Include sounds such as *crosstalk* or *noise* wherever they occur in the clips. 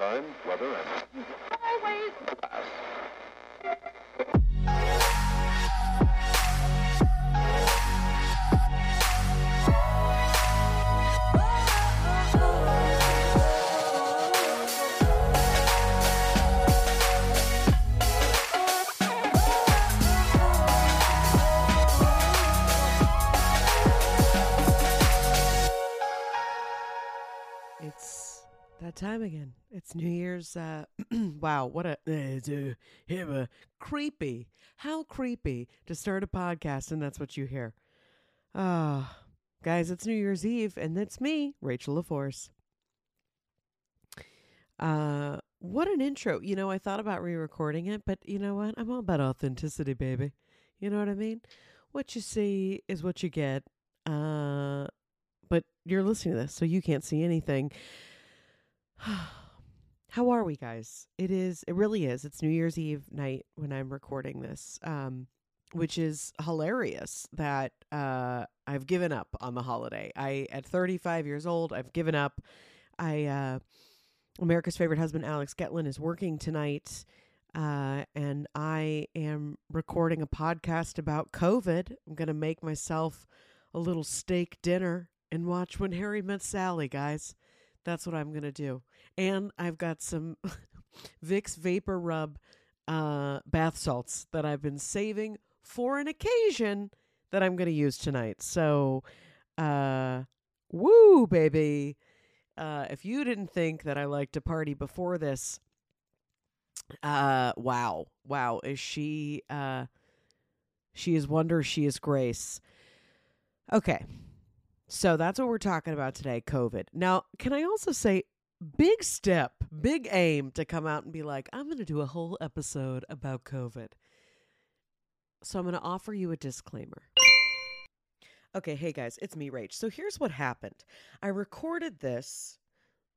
time, weather, and Always. Wow, what a, a, creepy. How creepy to start a podcast and that's what you hear. Ah, guys, it's New Year's Eve and it's me, Rachel LaForce. Uh, what an intro. You know, I thought about re-recording it, but you know what? I'm all about authenticity, baby. You know what I mean? What you see is what you get. Uh, but you're listening to this, so you can't see anything. *sighs* How are we, guys? It is, it really is. It's New Year's Eve night when I'm recording this, um, which is hilarious that uh, I've given up on the holiday. I, at 35 years old, I've given up. I, uh, America's favorite husband, Alex Getlin, is working tonight. Uh, and I am recording a podcast about COVID. I'm going to make myself a little steak dinner and watch When Harry Met Sally, guys. That's what I'm going to do. And I've got some *laughs* Vicks VapoRub uh, bath salts that I've been saving for an occasion that I'm going to use tonight. So, uh, woo, baby. Uh, if you didn't think that I liked to party before this, uh, wow, wow, is she, uh, she is wonder, she is grace. Okay, so that's what we're talking about today COVID. Now, can I also say, big step, big aim to come out and be like, I'm going to do a whole episode about COVID. So I'm going to offer you a disclaimer. Okay, hey guys, it's me, Rach. So here's what happened I recorded this.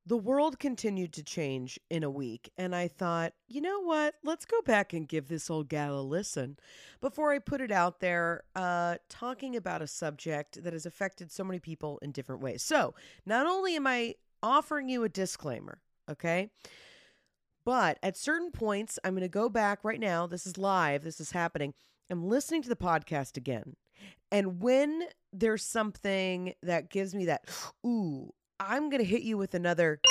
The world continued to change in a week, and I thought, you know what? Let's go back and give this old gal a listen before I put it out there, uh, talking about a subject that has affected so many people in different ways. So, not only am I offering you a disclaimer, okay? But at certain points, I'm going to go back right now. This is live, this is happening. I'm listening to the podcast again. And when there's something that gives me that, ooh, I'm going to hit you with another. *laughs*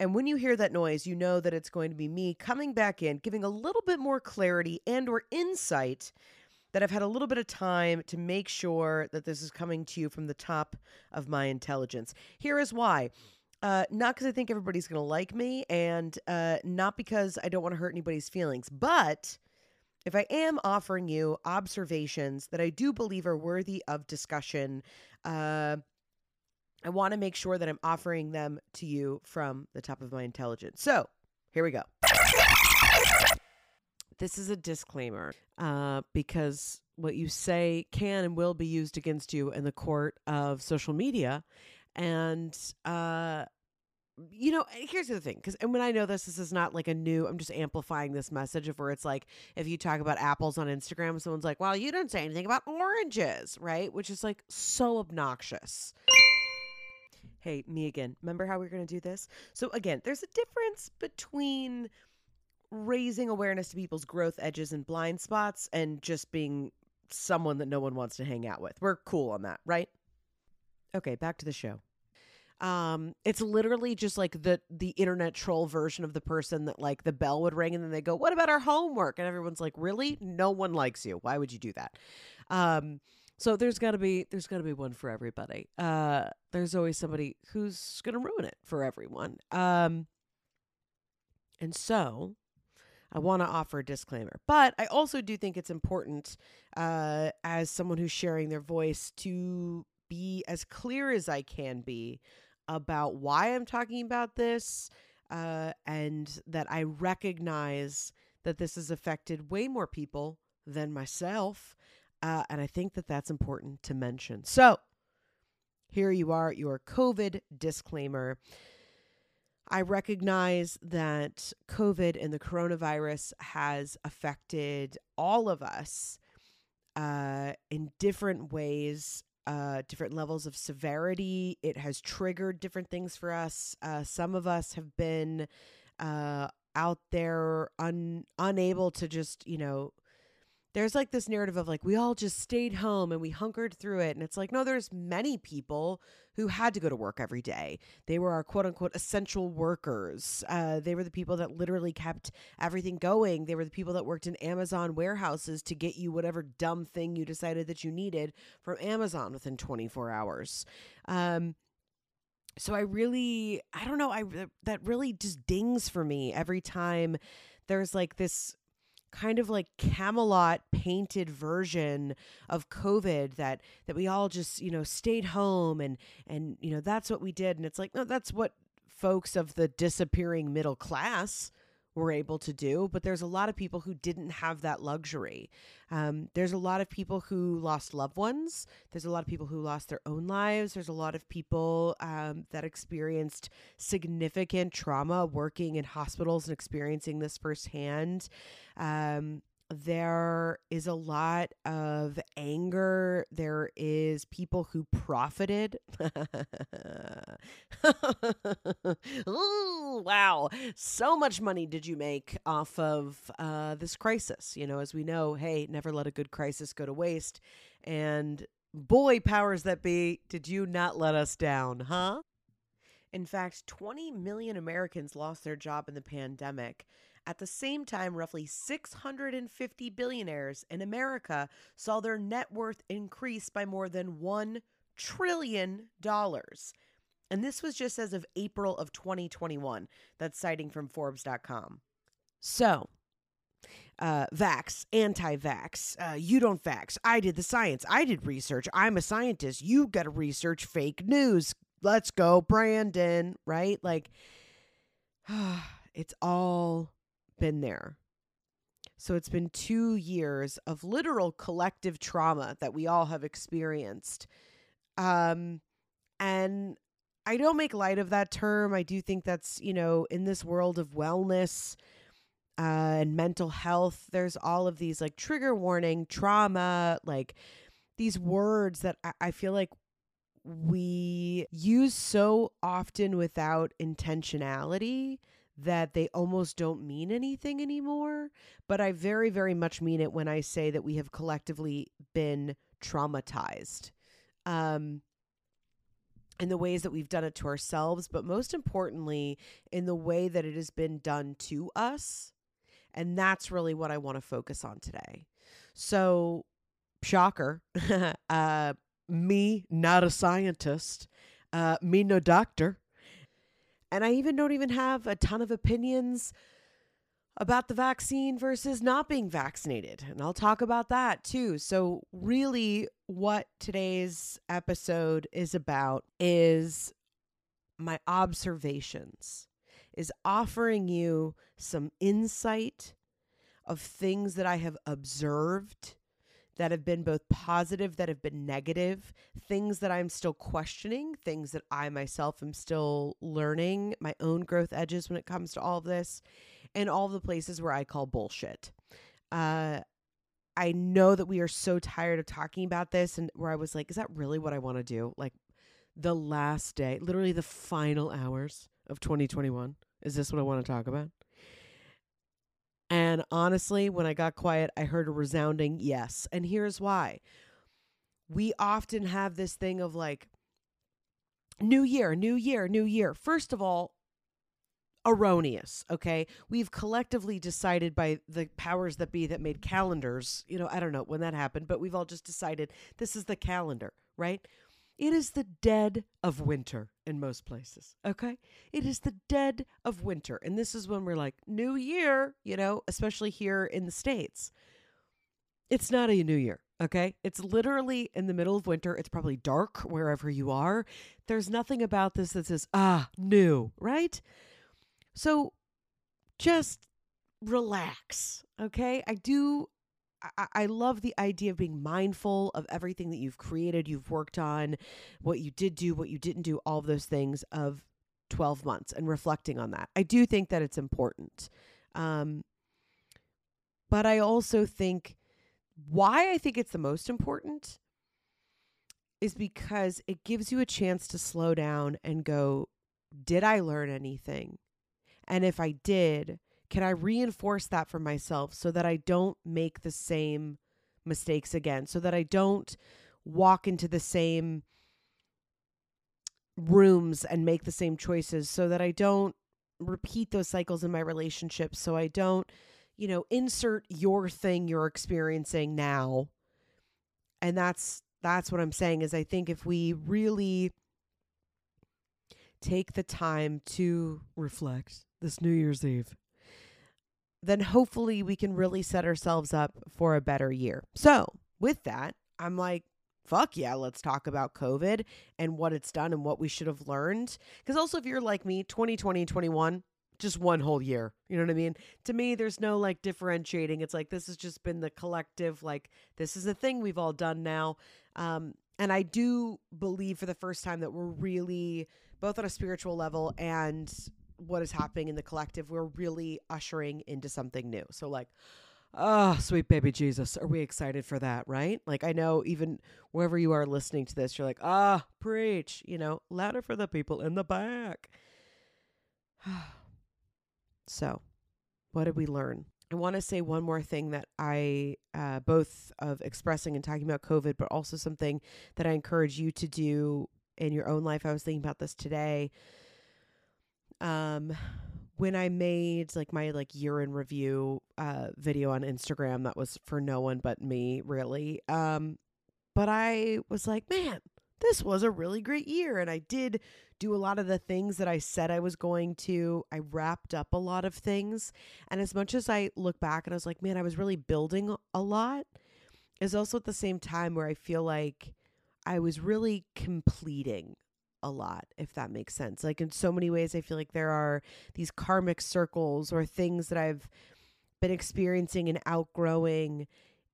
And when you hear that noise, you know that it's going to be me coming back in, giving a little bit more clarity and or insight that I've had a little bit of time to make sure that this is coming to you from the top of my intelligence. Here is why. Uh, not because I think everybody's going to like me, and uh, not because I don't want to hurt anybody's feelings, but if I am offering you observations that I do believe are worthy of discussion, uh, I want to make sure that I'm offering them to you from the top of my intelligence. So here we go. This is a disclaimer uh, because what you say can and will be used against you in the court of social media. And, uh, you know, here's the thing because and when I know this, this is not like a new, I'm just amplifying this message of where it's like, if you talk about apples on Instagram, someone's like, well, you didn't say anything about oranges, right? Which is like so obnoxious. Hey, me again. Remember how we are going to do this? So, again, there's a difference between raising awareness to people's growth edges and blind spots and just being someone that no one wants to hang out with. We're cool on that, right? Okay, back to the show. Um, it's literally just like the the internet troll version of the person that like the bell would ring and then they go, "What about our homework?" and everyone's like, "Really? No one likes you. Why would you do that?" Um, so there's got to be there's got to be one for everybody. Uh, there's always somebody who's going to ruin it for everyone. Um, and so I want to offer a disclaimer, but I also do think it's important uh, as someone who's sharing their voice to be as clear as I can be about why I'm talking about this uh, and that I recognize that this has affected way more people than myself. Uh, and I think that that's important to mention. So here you are, your COVID disclaimer. I recognize that COVID and the coronavirus has affected all of us uh, in different ways, uh, different levels of severity. It has triggered different things for us. Uh, some of us have been uh, out there un- unable to just, you know, there's like this narrative of like we all just stayed home and we hunkered through it and it's like no there's many people who had to go to work every day. They were our quote unquote essential workers. Uh, they were the people that literally kept everything going. They were the people that worked in amazon warehouses to get you whatever dumb thing you decided that you needed from amazon within 24 hours. Um, so i really i don't know i that really just dings for me every time there's like this kind of like Camelot painted version of COVID that that we all just you know stayed home and and you know that's what we did. And it's like no that's what folks of the disappearing middle class were able to do, but there's a lot of people who didn't have that luxury. Um, there's a lot of people who lost loved ones. There's a lot of people who lost their own lives. There's a lot of people um, that experienced significant trauma working in hospitals and experiencing this firsthand. Um, there is a lot of anger. There is people who profited. *laughs* Ooh, wow. So much money did you make off of uh, this crisis? You know, as we know, hey, never let a good crisis go to waste. And boy, powers that be, did you not let us down, huh? In fact, 20 million Americans lost their job in the pandemic. At the same time, roughly 650 billionaires in America saw their net worth increase by more than $1 trillion. And this was just as of April of 2021. That's citing from Forbes.com. So, uh, vax, anti vax, uh, you don't vax. I did the science. I did research. I'm a scientist. You got to research fake news. Let's go, Brandon, right? Like, *sighs* it's all been there. So it's been two years of literal collective trauma that we all have experienced. Um, and I don't make light of that term. I do think that's, you know, in this world of wellness uh, and mental health, there's all of these like trigger warning, trauma, like these words that I, I feel like we use so often without intentionality that they almost don't mean anything anymore. But I very, very much mean it when I say that we have collectively been traumatized um, in the ways that we've done it to ourselves, but most importantly, in the way that it has been done to us. And that's really what I want to focus on today. So, shocker, *laughs* uh, me, not a scientist, uh, me, no doctor and I even don't even have a ton of opinions about the vaccine versus not being vaccinated. And I'll talk about that too. So, really, what today's episode is about is my observations, is offering you some insight of things that I have observed that have been both positive, that have been negative, things that I'm still questioning, things that I myself am still learning, my own growth edges when it comes to all of this, and all the places where I call bullshit. Uh, I know that we are so tired of talking about this, and where I was like, is that really what I want to do? Like the last day, literally the final hours of 2021. Is this what I want to talk about? And honestly, when I got quiet, I heard a resounding yes. And here's why. We often have this thing of like, new year, new year, new year. First of all, erroneous, okay? We've collectively decided by the powers that be that made calendars, you know, I don't know when that happened, but we've all just decided this is the calendar, right? It is the dead of winter in most places. Okay. It is the dead of winter. And this is when we're like, New Year, you know, especially here in the States. It's not a new year. Okay. It's literally in the middle of winter. It's probably dark wherever you are. There's nothing about this that says, ah, new, right? So just relax. Okay. I do I, love the idea of being mindful of everything that you've created, you've worked on, what you did do, what you didn't do, all of those things of 12 months and reflecting on that. I do think that it's important. Um, but I also think why I think it's the most important is because it gives you a chance to slow down and go, did I learn anything? And if I did, can I reinforce that for myself so that I don't make the same mistakes again, so that I don't walk into the same rooms and make the same choices, so that I don't repeat those cycles in my relationships, so I don't, you know, insert your thing you're experiencing now. And that's that's what I'm saying is I think if we really take the time to reflect this New Year's Eve, then hopefully we can really set ourselves up for a better year. So, with that, I'm like, fuck yeah, let's talk about COVID and what it's done and what we should have learned. Because also, if you're like me, 2020 and 21, just one whole year. You know what I mean? To me, there's no like differentiating. It's like this has just been the collective, like, this is a thing we've all done now. Um, and I do believe for the first time that we're really, both on a spiritual level and what is happening in the collective, we're really ushering into something new. So, like, oh, sweet baby Jesus, are we excited for that, right? Like, I know even wherever you are listening to this, you're like, ah, oh, preach, you know, louder for the people in the back. *sighs* so, what did we learn? I want to say one more thing that I, uh, both of expressing and talking about COVID, but also something that I encourage you to do in your own life. I was thinking about this today um when I made like my like year in review uh video on Instagram that was for no one but me really um but I was like man this was a really great year and I did do a lot of the things that I said I was going to. I wrapped up a lot of things and as much as I look back and I was like man I was really building a lot is also at the same time where I feel like I was really completing a lot, if that makes sense. Like in so many ways, I feel like there are these karmic circles or things that I've been experiencing and outgrowing.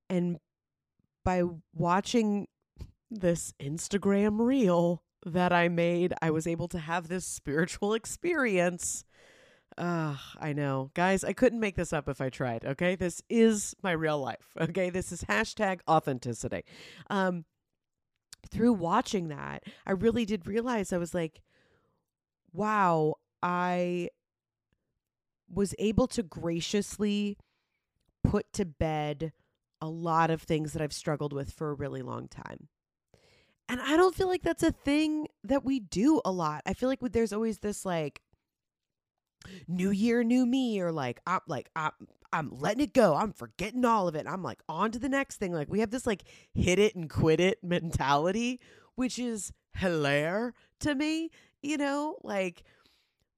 And by watching this Instagram reel that I made, I was able to have this spiritual experience. Uh, I know. Guys, I couldn't make this up if I tried, okay? This is my real life, okay? This is hashtag authenticity. Um, through watching that, I really did realize I was like, wow, I was able to graciously put to bed a lot of things that I've struggled with for a really long time. And I don't feel like that's a thing that we do a lot. I feel like there's always this like new year, new me, or like I'm like I'm I'm letting it go. I'm forgetting all of it. I'm like on to the next thing. Like we have this like hit it and quit it mentality, which is hilarious to me, you know, like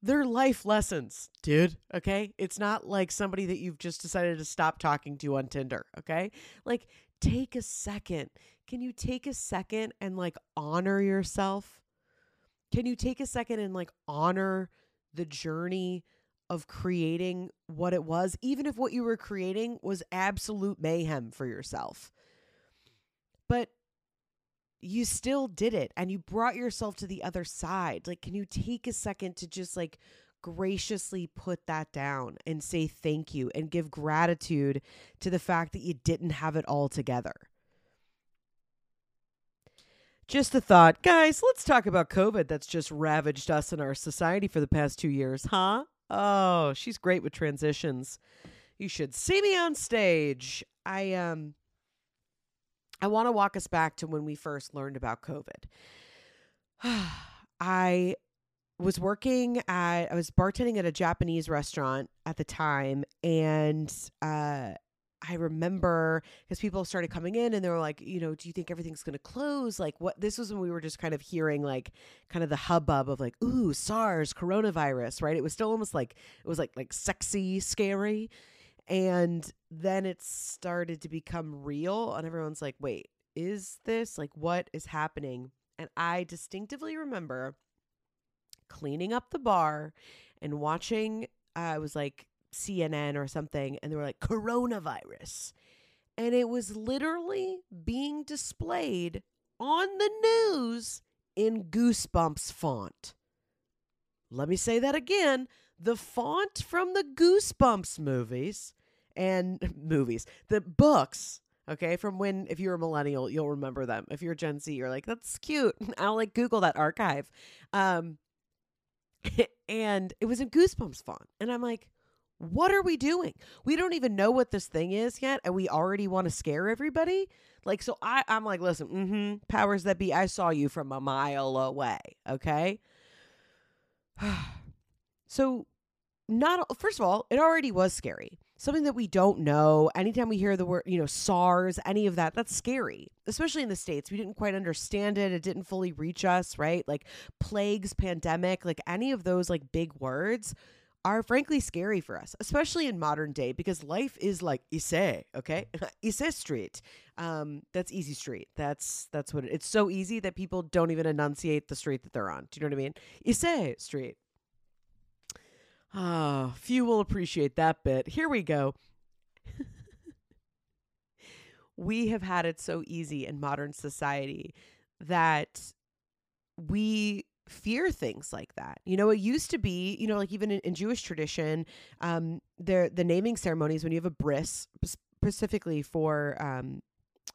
they're life lessons, dude. Okay. It's not like somebody that you've just decided to stop talking to on Tinder. Okay. Like take a second. Can you take a second and like honor yourself? Can you take a second and like honor the journey of creating what it was, even if what you were creating was absolute mayhem for yourself. But you still did it and you brought yourself to the other side. Like, can you take a second to just like graciously put that down and say thank you and give gratitude to the fact that you didn't have it all together? Just a thought. Guys, let's talk about COVID that's just ravaged us in our society for the past two years, huh? Oh, she's great with transitions. You should see me on stage. I um I want to walk us back to when we first learned about COVID. *sighs* I was working at I was bartending at a Japanese restaurant at the time and uh I remember because people started coming in and they were like, you know, do you think everything's going to close? Like, what? This was when we were just kind of hearing like kind of the hubbub of like, ooh, SARS, coronavirus, right? It was still almost like it was like like sexy, scary, and then it started to become real, and everyone's like, wait, is this like what is happening? And I distinctively remember cleaning up the bar and watching. Uh, I was like CNN or something, and they were like, coronavirus. And it was literally being displayed on the news in Goosebumps font. Let me say that again. The font from the Goosebumps movies and *laughs* movies, the books, okay, from when, if you're a millennial, you'll remember them. If you're Gen Z, you're like, that's cute. *laughs* I'll like Google that archive. Um, *laughs* and it was in Goosebumps font. And I'm like, what are we doing? We don't even know what this thing is yet, and we already want to scare everybody. Like, so I, I'm like, listen, mm-hmm, powers that be, I saw you from a mile away. Okay. *sighs* so, not first of all, it already was scary. Something that we don't know. Anytime we hear the word, you know, SARS, any of that, that's scary. Especially in the states, we didn't quite understand it. It didn't fully reach us, right? Like plagues, pandemic, like any of those like big words are frankly scary for us, especially in modern day, because life is like Ise, okay? *laughs* Ise Street. Um, that's easy street. That's that's what it, it's so easy that people don't even enunciate the street that they're on. Do you know what I mean? Ise Street. Ah, few will appreciate that bit. Here we go. *laughs* we have had it so easy in modern society that we fear things like that. You know, it used to be, you know, like even in, in Jewish tradition, um, there the naming ceremonies when you have a bris specifically for um,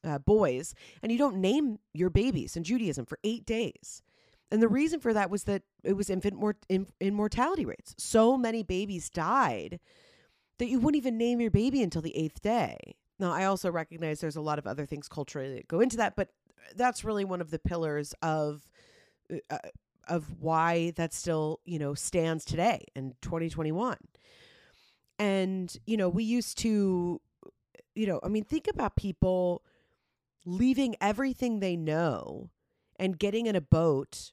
uh, boys, and you don't name your babies in Judaism for eight days. And the reason for that was that it was infant mort- in- immortality rates. So many babies died that you wouldn't even name your baby until the eighth day. Now, I also recognize there's a lot of other things culturally that go into that, but that's really one of the pillars of uh, uh of why that still, you know, stands today in 2021. And, you know, we used to, you know, I mean, think about people leaving everything they know and getting in a boat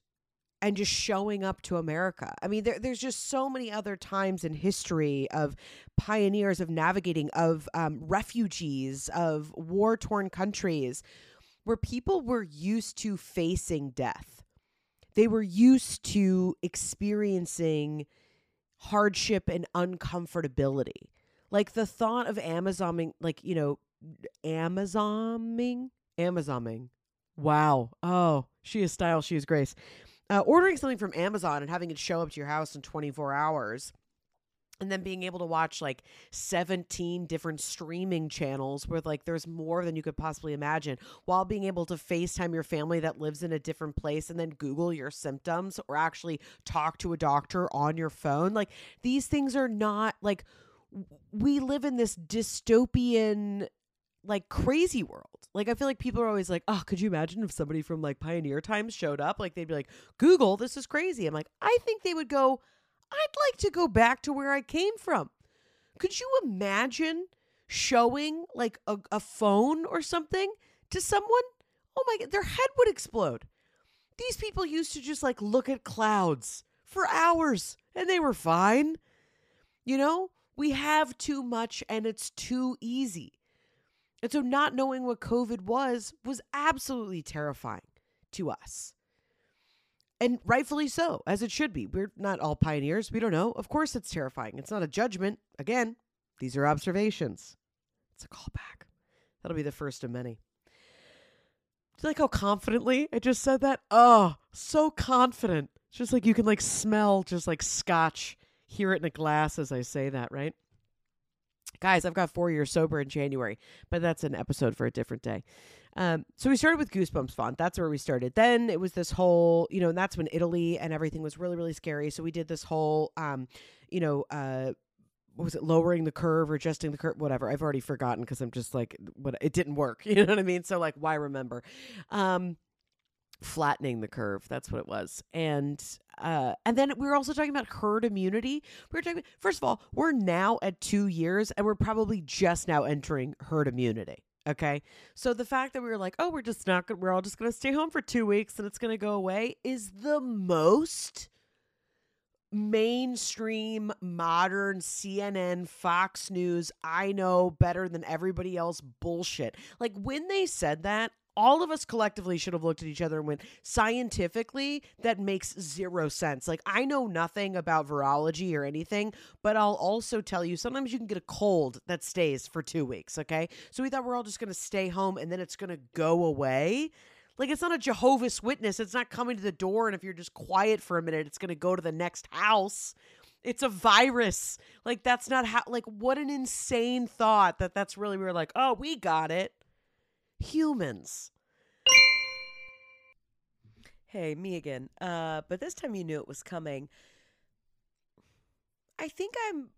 and just showing up to America. I mean, there, there's just so many other times in history of pioneers, of navigating, of um, refugees, of war torn countries where people were used to facing death they were used to experiencing hardship and uncomfortability. Like the thought of Amazoning, like, you know, Amazoning, Amazoning. Wow. Oh, she is style, she is grace. Uh, ordering something from Amazon and having it show up to your house in 24 hours and then being able to watch like 17 different streaming channels where like there's more than you could possibly imagine while being able to FaceTime your family that lives in a different place and then Google your symptoms or actually talk to a doctor on your phone. Like these things are not like we live in this dystopian like crazy world. Like I feel like people are always like, "Oh, could you imagine if somebody from like pioneer times showed up? Like they'd be like, "Google, this is crazy." I'm like, "I think they would go, I'd like to go back to where I came from. Could you imagine showing like a, a phone or something to someone? Oh my God, their head would explode. These people used to just like look at clouds for hours and they were fine. You know, we have too much and it's too easy. And so not knowing what COVID was was absolutely terrifying to us and rightfully so, as it should be. We're not all pioneers. We don't know. Of course, it's terrifying. It's not a judgment. Again, these are observations. It's a callback. That'll be the first of many. Do you like how confidently I just said that? Oh, so confident. It's just like you can like smell just like scotch, hear it in a glass as I say that, right? Guys, I've got four years sober in January, but that's an episode for a different day. Um, so we started with Goosebumps font. That's where we started. Then it was this whole, you know, and that's when Italy and everything was really, really scary. So we did this whole, um, you know, uh, what was it lowering the curve or adjusting the curve whatever. I've already forgotten because i'm just like what it didn't work. *laughs* You know what i mean? So like why remember? Um flattening the curve. That's what it was. And uh and then we were also talking about herd immunity. We were talking first of all we're now at two years and we're probably just now entering herd immunity Okay. So the fact that we were like, oh, we're just not going to, we're all just going to stay home for two weeks and it's going to go away is the most mainstream, modern CNN, Fox News, I know better than everybody else bullshit. Like when they said that, all of us collectively should have looked at each other and went, scientifically, that makes zero sense. Like, I know nothing about virology or anything, but I'll also tell you sometimes you can get a cold that stays for two weeks, okay? So we thought we're all just gonna stay home and then it's gonna go away. Like, it's not a Jehovah's Witness. It's not coming to the door, and if you're just quiet for a minute, it's gonna go to the next house. It's a virus. Like, that's not how, like, what an insane thought that that's really, we were like, oh, we got it humans. Hey, me again. Uh, but this time you knew it was coming. I think I'm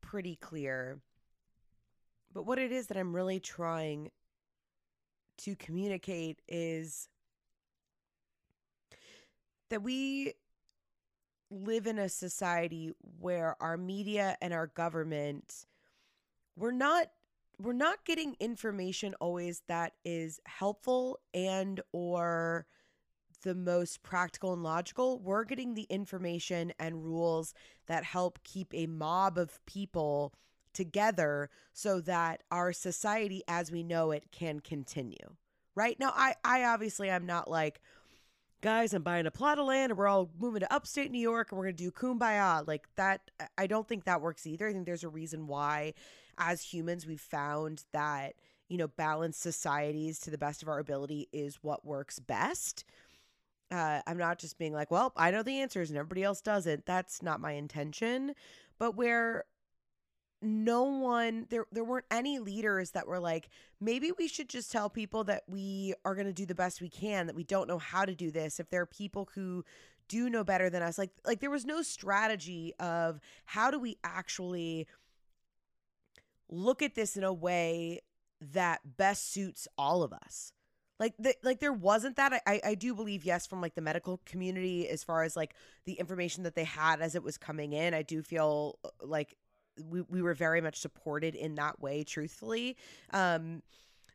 pretty clear. But what it is that I'm really trying to communicate is that we live in a society where our media and our government we're not we're not getting information always that is helpful and or the most practical and logical. We're getting the information and rules that help keep a mob of people together so that our society as we know it can continue right? Now i i obviously i'm not like guys i'm buying a plot of land and we're all moving to upstate new york and we're going to do kumbaya. Like that i don't think that works either. I think there's a reason why as humans we've found that you know balanced societies to the best of our ability is what works best. Uh, i'm not just being like well i know the answers and everybody else doesn't. That's not my intention. But where no one there there weren't any leaders that were like maybe we should just tell people that we are going to do the best we can that we don't know how to do this. If there are people who do know better than us like like there was no strategy of how do we actually look at this in a way that best suits all of us. Like the, like there wasn't that. I, I do believe yes from like the medical community as far as like the information that they had as it was coming in i do feel uh, like we, we were very much supported in that way truthfully. Um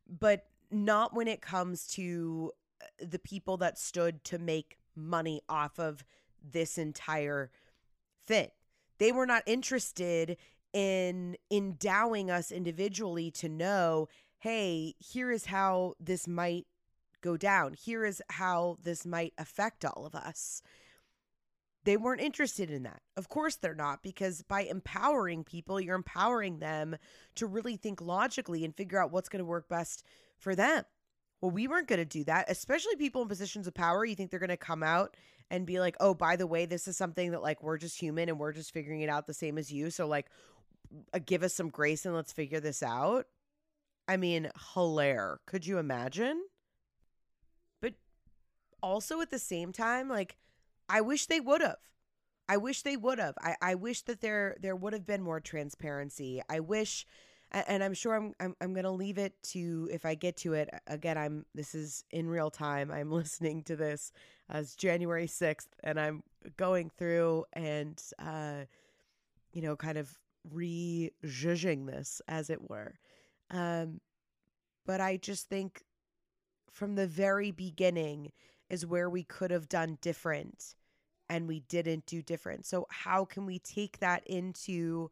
but not when it comes to uh, the people that stood to make money off of this entire thing. They were not interested in endowing us individually to know hey here is how this might go down here is how this might affect all of us they weren't interested in that. Of course, they're not, because by empowering people, you're empowering them to really think logically and figure out what's going to work best for them. Well, we weren't going to do that, especially people in positions of power. You think they're going to come out and be like, oh, by the way, this is something that like we're just human and we're just figuring it out the same as you. So, like, give us some grace and let's figure this out. I mean, hilarious. Could you imagine? But also at the same time, like, I wish they would have. I wish they would have. I, I wish that there there would have been more transparency. I wish and I'm sure I'm I'm, I'm to leave it to if I get to it again I'm this is in real time. I'm *laughs* listening to this as January 6th and I'm going through and uh you know kind of re-judging this as it were. Um but I just think from the very beginning is where we could have done different and we didn't do different. So, how can we take that into?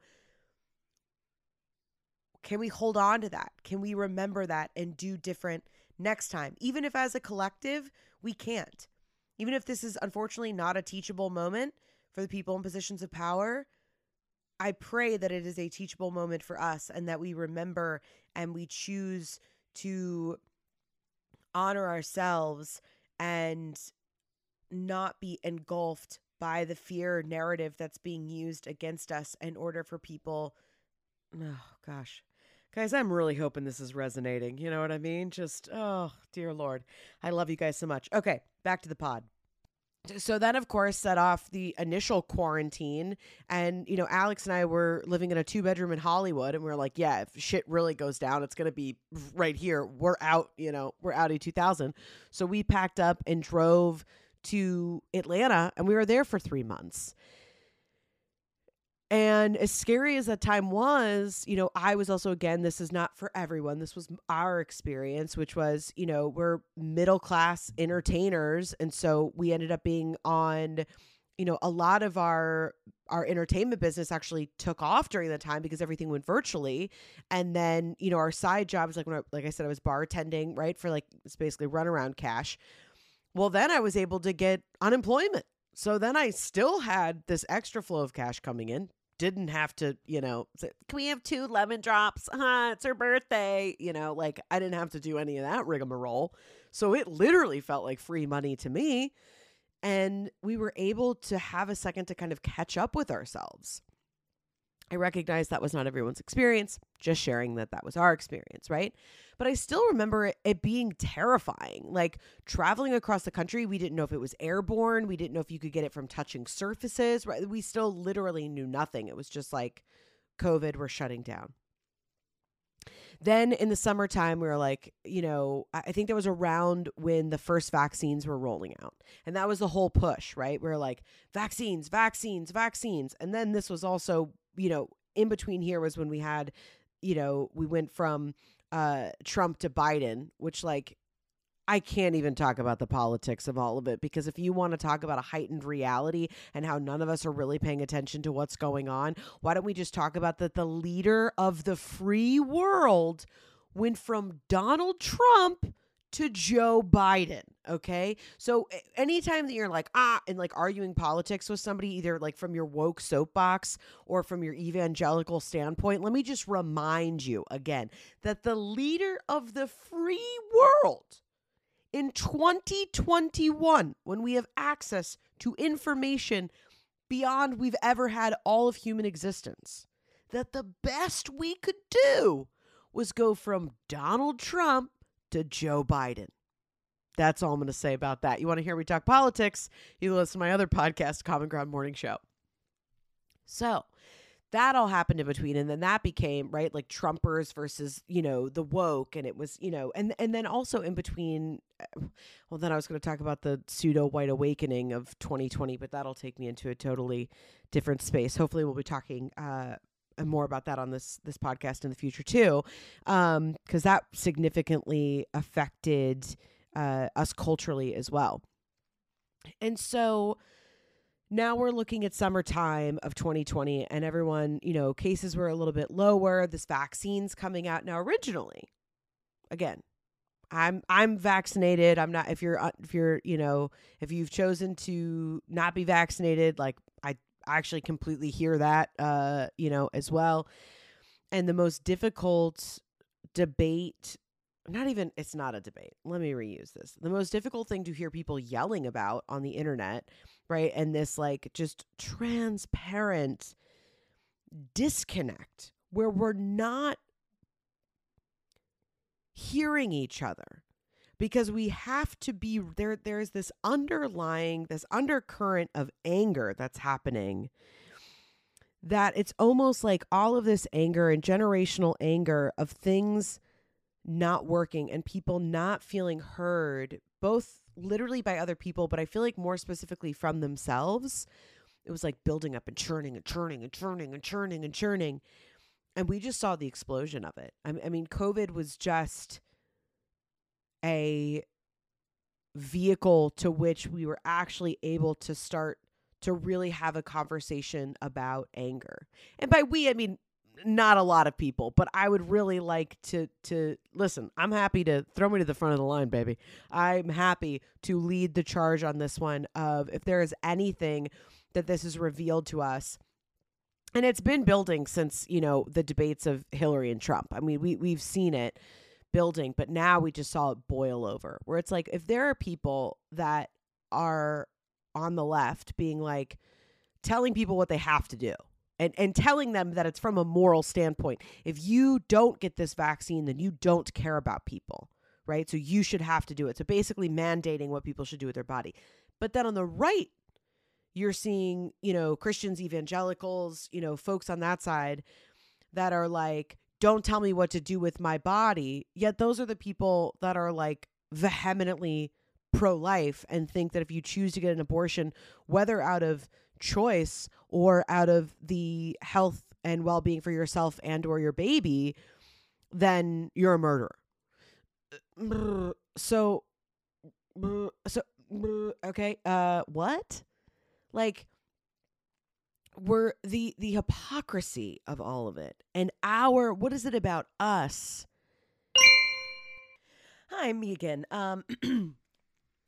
Can we hold on to that? Can we remember that and do different next time? Even if as a collective, we can't. Even if this is unfortunately not a teachable moment for the people in positions of power, I pray that it is a teachable moment for us and that we remember and we choose to honor ourselves and not be engulfed by the fear narrative that's being used against us in order for people oh gosh. Guys i'm really hoping this is resonating. You know what i mean? Just oh dear lord. I love you guys so much. Okay back to the pod so then of course set off the initial quarantine. And you know alex and i were living in a two bedroom in hollywood and we are like yeah if shit really goes down it's going to be right here. We're out you know we're out in 2000 so we packed up and drove to atlanta and we were there for three months and as scary as that time was, you know, I was also, again, this is not for everyone. This was our experience, which was, you know, we're middle class entertainers. And so we ended up being on, you know, a lot of our our entertainment business actually took off during the time because everything went virtually and then you know our side jobs like when I, like i said i was bartending right for like it's basically runaround cash well then i was able to get unemployment so then I still had this extra flow of cash coming in. Didn't have to, you know, say, can we have two lemon drops? Huh, it's her birthday. You know, like I didn't have to do any of that rigmarole. So it literally felt like free money to me. And we were able to have a second to kind of catch up with ourselves. I recognize that was not everyone's experience, just sharing that that was our experience, right? But I still remember it, it, being terrifying. Like traveling across the country, we didn't know if it was airborne. We didn't know if you could get it from touching surfaces, right? We still literally knew nothing. It was just like COVID, we're shutting down. Then in the summertime, we were like, you know, I think that was around when the first vaccines were rolling out. And that was the whole push, right? We are like, vaccines, vaccines, vaccines. And then this was also, you know, in between here was when we had, you know, we went from uh Trump to Biden, which like I can't even talk about the politics of all of it because if you want to talk about a heightened reality and how none of us are really paying attention to what's going on, why don't we just talk about that the leader of the free world went from Donald Trump to Joe Biden. Okay. So anytime that you're like, ah, and like arguing politics with somebody, either like from your woke soapbox or from your evangelical standpoint, let me just remind you again that the leader of the free world in 2021, when we have access to information beyond we've ever had all of human existence, that the best we could do was go from Donald Trump to Joe Biden. That's all I'm going to say about that. You want to hear me talk politics? You listen to my other podcast, Common Ground Morning Show. So, that all happened in between and then that became right like trumpers versus you know the woke and it was you know and and then also in between uh, well then i was going to talk about the pseudo white awakening of 2020 but that'll take me into a totally different space. Hopefully we'll be talking uh more about that on this this podcast in the future too um because that significantly affected uh us culturally as well. And so now we're looking at summertime of 2020 and everyone you know cases were a little bit lower this vaccine's coming out. Now originally again i'm i'm vaccinated. I'm not if you're uh, if you're you know if you've chosen to not be vaccinated like i actually completely hear that uh you know as well. And the most difficult debate not even it's not a debate. Let me reuse this. The most difficult thing to hear people yelling about on the internet right and this like just transparent disconnect where we're not hearing each other because we have to be there there's this underlying this undercurrent of anger that's happening that it's almost like all of this anger and generational anger of things not working and people not feeling heard, both literally by other people, but I feel like more specifically from themselves. It was like building up and churning and churning and churning and churning and churning. And we just saw the explosion of it. I, mean, COVID was just a vehicle to which we were actually able to start to really have a conversation about anger. And by we, I mean not a lot of people, but I would really like to to listen. I'm happy to throw me to the front of the line, baby. I'm happy to lead the charge on this one of if there is anything that this has revealed to us and it's been building since, you know, the debates of Hillary and Trump. I mean, we we've seen it building, but now we just saw it boil over. Where it's like if there are people that are on the left being like telling people what they have to do and and telling them that it's from a moral standpoint. If you don't get this vaccine, then you don't care about people, right? So you should have to do it. So basically mandating what people should do with their body. But then on the right, you're seeing, you know, Christians, evangelicals, you know, folks on that side that are like, don't tell me what to do with my body. Yet those are the people that are like vehemently pro life and think that if you choose to get an abortion, whether out of choice or out of the health and well-being for yourself and or your baby then you're a murderer. So so okay uh what? Like we're the the hypocrisy of all of it and our what is it about us? Hi me again um *clears throat*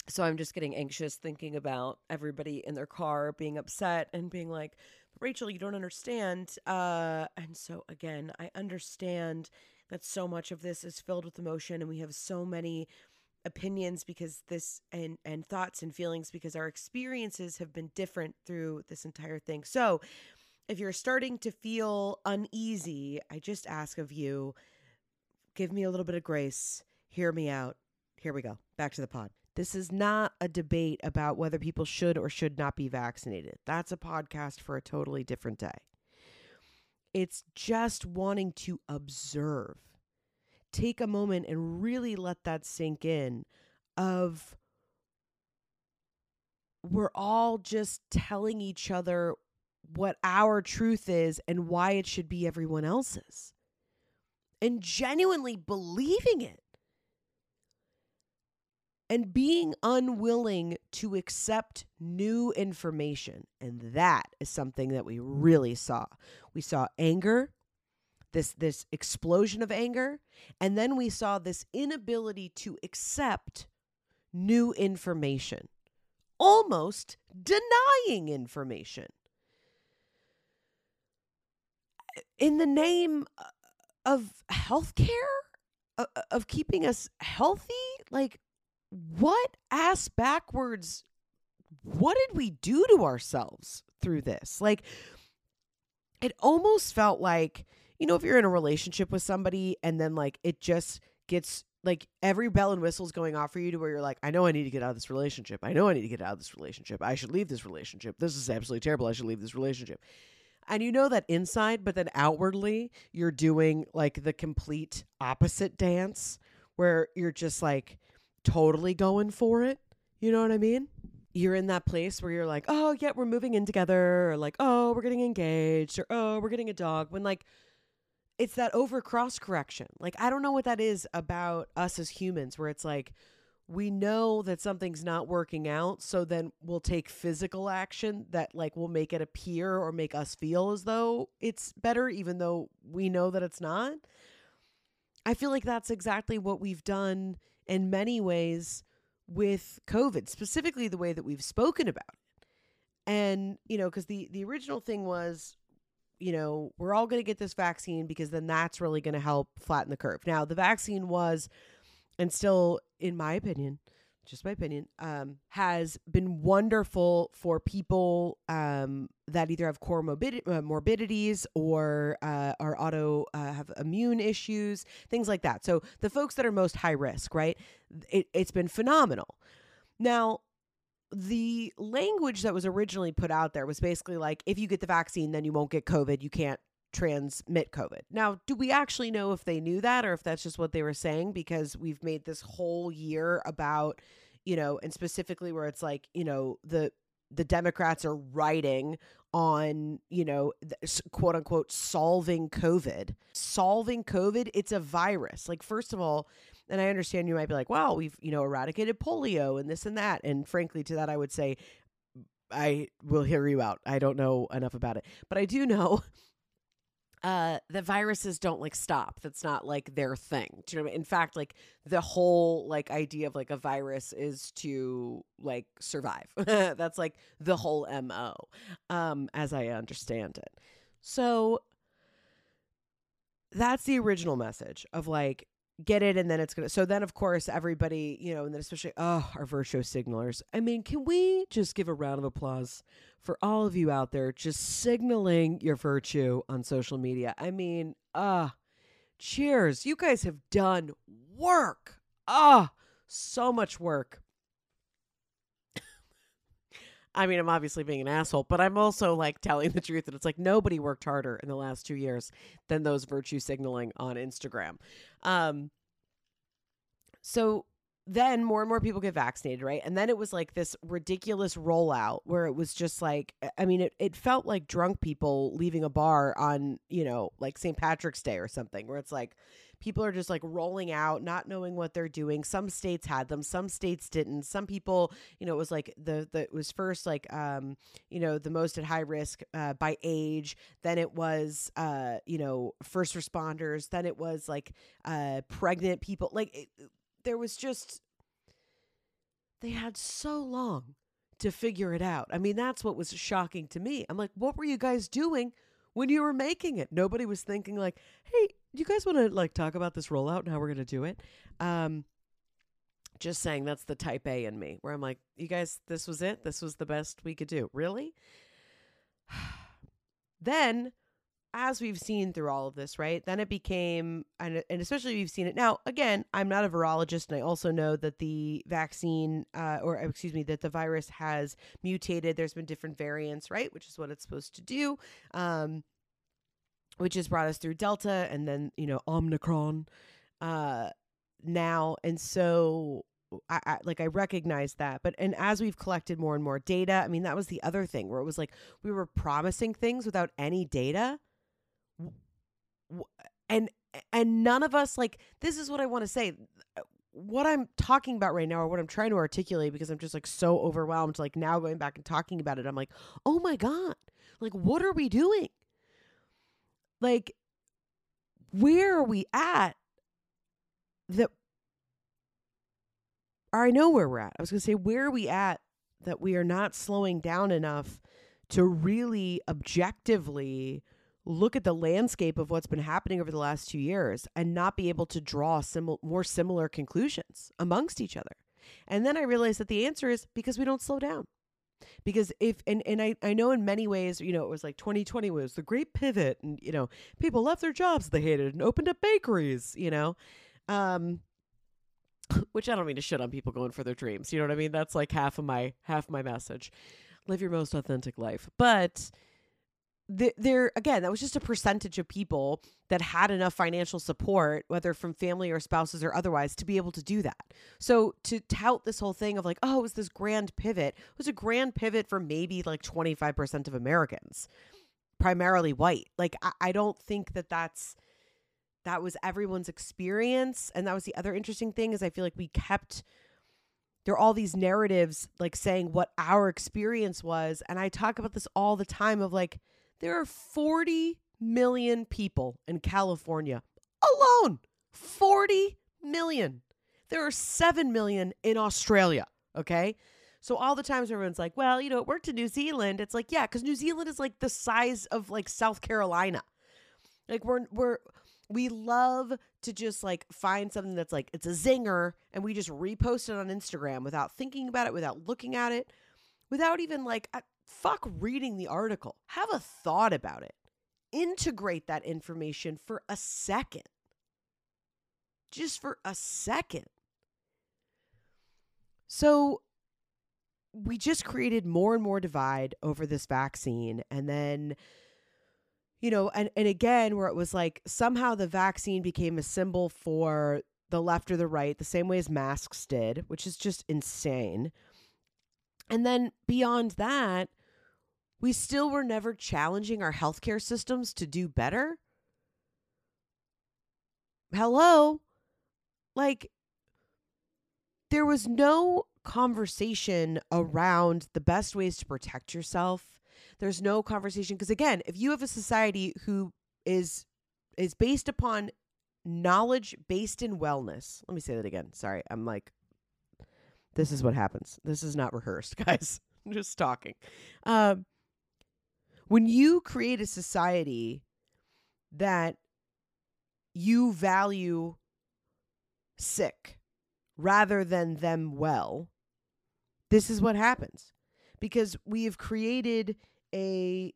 so I'm just getting anxious thinking about everybody in their car being upset and being like, Rachel, you don't understand. Uh, and so again, I understand that so much of this is filled with emotion and we have so many opinions because this and and thoughts and feelings because our experiences have been different through this entire thing. So if you're starting to feel uneasy, I just ask of you give me a little bit of grace, hear me out. Here we go. Back to the pod. This is not a debate about whether people should or should not be vaccinated. That's a podcast for a totally different day. It's just wanting to observe. Take a moment and really let that sink in of we're all just telling each other what our truth is and why it should be everyone else's. And genuinely believing it. And being unwilling to accept new information. And that is something that we really saw. We saw anger, this this explosion of anger, and then we saw this inability to accept new information. Almost denying information. in the name uh, of healthcare, of keeping us healthy? Like, what ass backwards? What did we do to ourselves through this? Like, it almost felt like, you know, if you're in a relationship with somebody and then like it just gets like every bell and whistle's going off for you to where you're like, I know I need to get out of this relationship. I know I need to get out of this relationship. I should leave this relationship. This is absolutely terrible. I should leave this relationship and you know that inside, but then outwardly, you're doing like the complete opposite dance where you're just like totally going for it. You know what I mean? You're in that place where you're like, oh, yeah, we're moving in together, or like, oh, we're getting engaged, or oh, we're getting a dog. When like, it's that over cross correction. Like, I don't know what that is about us as humans, where it's like, we know that something's not working out so then we'll take physical action that like will make it appear or make us feel as though it's better even though we know that it's not i feel like that's exactly what we've done in many ways with covid specifically the way that we've spoken about it. And you know because the the original thing was you know we're all going to get this vaccine because then that's really going to help flatten the curve. Now the vaccine was and still, in my opinion, just my opinion, um, has been wonderful for people um, that either have core morbid- uh, morbidities or uh, are auto uh, have immune issues, things like that. So the folks that are most high risk, right? It, it's been phenomenal. Now, the language that was originally put out there was basically like, if you get the vaccine, then you won't get COVID. You can't transmit COVID. Now, do we actually know if they knew that or if that's just what they were saying? Because we've made this whole year about, you know, and specifically where it's like, you know, the the Democrats are writing on, you know, quote unquote solving COVID. Solving COVID, it's a virus. Like, first of all, and I understand you might be like, wow, we've, you know, eradicated polio and this and that. And frankly, to that, I would say, I will hear you out. I don't know enough about it. But I do know uh the viruses don't like stop. That's not like their thing. Do you know what I mean? in fact like the whole like idea of like a virus is to like survive. *laughs* That's like the whole mo um as i understand it. So that's the original message of like get it and then it's gonna so then of course everybody you know and then especially oh our virtue signalers. I mean can we just give a round of applause for all of you out there just signaling your virtue on social media? I mean ah uh, cheers. You guys have done work. Ah so much work I mean, I'm obviously being an asshole, but I'm also like telling the truth that it's like nobody worked harder in the last two years than those virtue signaling on Instagram. Um, so then more and more people get vaccinated, right? And then it was like this ridiculous rollout where it was just like, I mean, it, it felt like drunk people leaving a bar on, you know, like St. Patrick's Day or something, where it's like, people are just like rolling out not knowing what they're doing some states had them some states didn't some people you know it was like the the it was first like um you know the most at high risk uh, by age then it was uh you know first responders then it was like uh pregnant people like it, there was just they had so long to figure it out. I mean, that's what was shocking to me. I'm like, what were you guys doing when you were making it? Nobody was thinking like, hey, you guys want to like talk about this rollout and how we're going to do it? Um, just saying that's the type A in me where I'm like, you guys, this was it. This was the best we could do. Really? *sighs* Then as we've seen through all of this, right? Then it became, and, and especially we've seen it now. Again, I'm not a virologist, and I also know that the vaccine, uh, or excuse me, that the virus has mutated. There's been different variants, right? Which is what it's supposed to do, um, which has brought us through Delta and then you know Omicron uh, now, and so I, I, like I recognize that, but and as we've collected more and more data, I mean that was the other thing where it was like we were promising things without any data, and and none of us like this is what I want to say. Uh, what I'm talking about right now, or what I'm trying to articulate, because I'm just like so overwhelmed. Like now going back and talking about it, I'm like, oh my god, like what are we doing? Like, where are we at? That or I know where we're at. I was going to say, where are we at that we are not slowing down enough to really objectively look at the landscape of what's been happening over the last two years and not be able to draw simil- more similar conclusions amongst each other. And then I realized that the answer is because we don't slow down. Because if and, and I, I know in many ways, you know, it was like 2020 was the great pivot and you know, people left their jobs they hated and opened up bakeries, you know. Um *laughs* which I don't mean to shit on people going for their dreams. You know what I mean? That's like half of my half my message. Live your most authentic life. But there again, that was just a percentage of people that had enough financial support, whether from family or spouses or otherwise, to be able to do that. So to tout this whole thing of like, oh, it was this grand pivot, it was a grand pivot for maybe like 25% of Americans, primarily white. Like, I, I don't think that that's that was everyone's experience and that was the other interesting thing is i feel like we kept there are all these narratives like saying what our experience was and i talk about this all the time of like there are 40 million people in california alone. 40 million. There are 7 million in australia okay? So all the times everyone's like well you know it worked in new zealand. It's like yeah because new zealand is like the size of like south carolina. Like we're we're we love to just like find something that's like it's a zinger and we just repost it on Instagram without thinking about it, without looking at it, without even like uh, fuck reading the article. Have a thought about it. Integrate that information for a second. Just for a second. So we just created more and more divide over this vaccine and then you know, and, and again, where it was like somehow the vaccine became a symbol for the left or the right, the same way as masks did, which is just insane. And then beyond that, we still were never challenging our healthcare systems to do better. Hello? Like, there was no conversation around the best ways to protect yourself there's no conversation because again, if you have a society who is is based upon knowledge based in wellness. Let me say that again. Sorry. I'm like this is what happens. This is not rehearsed, *laughs* guys. I'm just talking. Um when you create a society that you value sick rather than them well, this is what happens. Because we have created a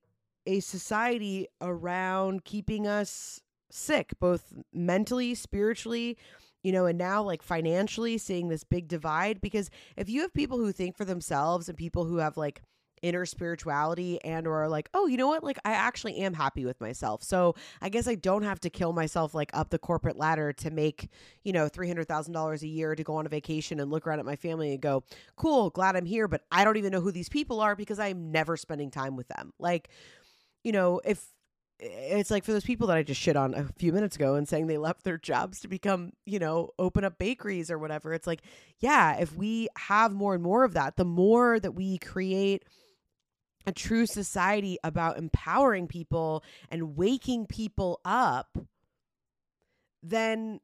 a society around keeping us sick both mentally spiritually you know and now like financially seeing this big divide because if you have people who think for themselves and people who have like inner spirituality and or like oh you know what like i actually am happy with myself so i guess i don't have to kill myself like up the corporate ladder to make you know $300000 a year to go on a vacation and look around at my family and go cool glad i'm here but i don't even know who these people are because i'm never spending time with them like you know if it's like for those people that I just shit on a few minutes ago and saying they left their jobs to become, you know, open up bakeries or whatever. It's like, yeah, if we have more and more of that, the more that we create a true society about empowering people and waking people up, then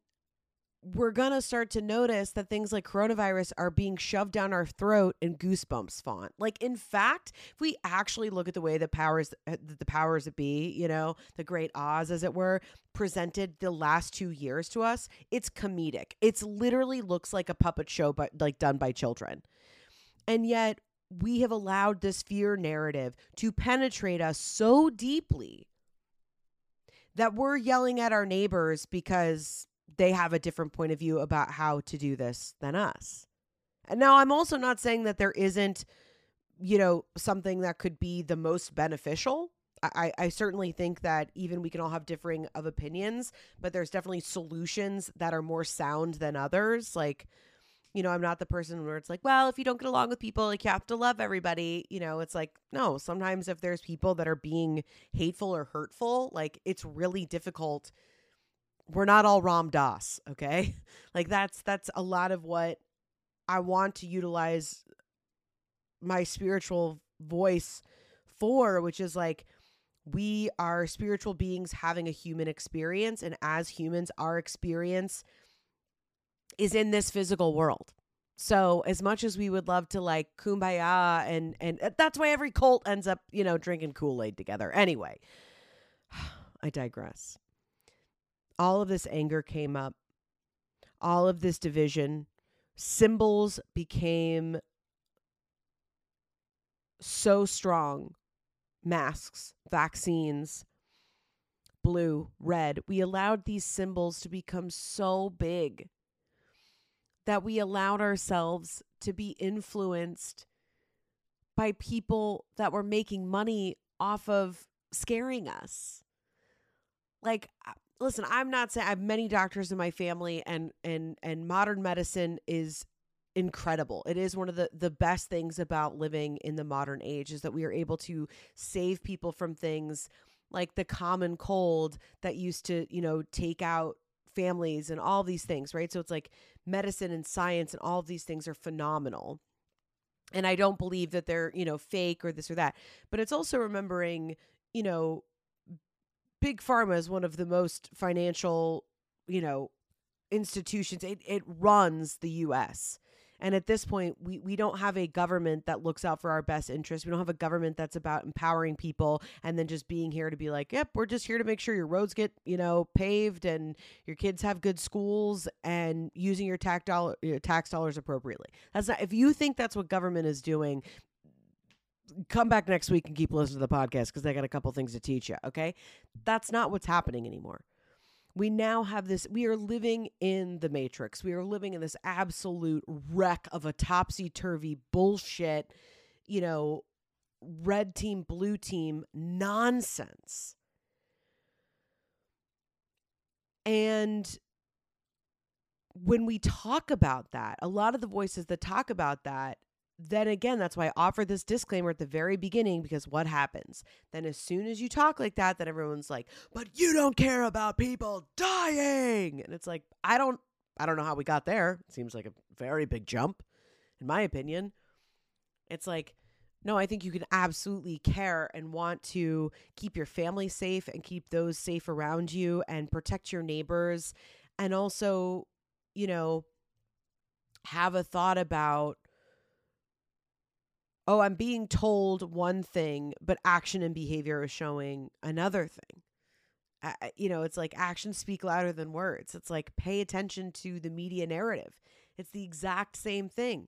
we're going to start to notice that things like coronavirus are being shoved down our throat in goosebumps font. Like in fact, if we actually look at the way the powers uh, the powers that be, you know, the great Oz as it were, presented the last 2 years to us, it's comedic. It's literally looks like a puppet show but like done by children. And yet we have allowed this fear narrative to penetrate us so deeply that we're yelling at our neighbors because they have a different point of view about how to do this than us. And now I'm also not saying that there isn't, you know, something that could be the most beneficial. I, I certainly think that even we can all have differing of opinions, but there's definitely solutions that are more sound than others. Like, you know, I'm not the person where it's like, well, if you don't get along with people, like you have to love everybody. You know, it's like, no, sometimes if there's people that are being hateful or hurtful, like it's really difficult. We're not all Ram Dass, okay? *laughs* Like that's that's a lot of what I want to utilize my spiritual voice for, which is like we are spiritual beings having a human experience and as humans our experience is in this physical world. So as much as we would love to like kumbaya and and uh, that's why every cult ends up, you know, drinking Kool-Aid together. Anyway, *sighs* I digress. All of this anger came up. All of this division, symbols became so strong. Masks, vaccines, blue, red. We allowed these symbols to become so big that we allowed ourselves to be influenced by people that were making money off of scaring us. Like uh, listen, I'm not saying I have many doctors in my family and and and modern medicine is incredible. It is one of the the best things about living in the modern age is that we are able to save people from things like the common cold that used to, you know, take out families and all these things, right? So it's like medicine and science and all of these things are phenomenal. And I don't believe that they're, you know, fake or this or that. But it's also remembering, you know, big pharma is one of the most financial, you know, institutions. It it runs the US. And at this point, we, we don't have a government that looks out for our best interests. We don't have a government that's about empowering people and then just being here to be like, yep, we're just here to make sure your roads get, you know, paved and your kids have good schools and using your tax, dollar, your tax dollars appropriately. That's not, if you think that's what government is doing, come back next week and keep listening to the podcast because I got a couple things to teach you. Okay. That's not what's happening anymore we now have this we are living in the matrix. We are living in this absolute wreck of a topsy-turvy bullshit you know red team blue team nonsense. And when we talk about that a lot of the voices that talk about that then again, that's why I offered this disclaimer at the very beginning because what happens? Then, as soon as you talk like that, then everyone's like, but you don't care about people dying. And it's like, I don't, I don't know how we got there. It seems like a very big jump, in my opinion. It's like, no, I think you can absolutely care and want to keep your family safe and keep those safe around you and protect your neighbors. And also, you know, have a thought about oh, I'm being told one thing, but action and behavior is showing another thing. You know, it's like actions speak louder than words. It's like pay attention to the media narrative. It's the exact same thing.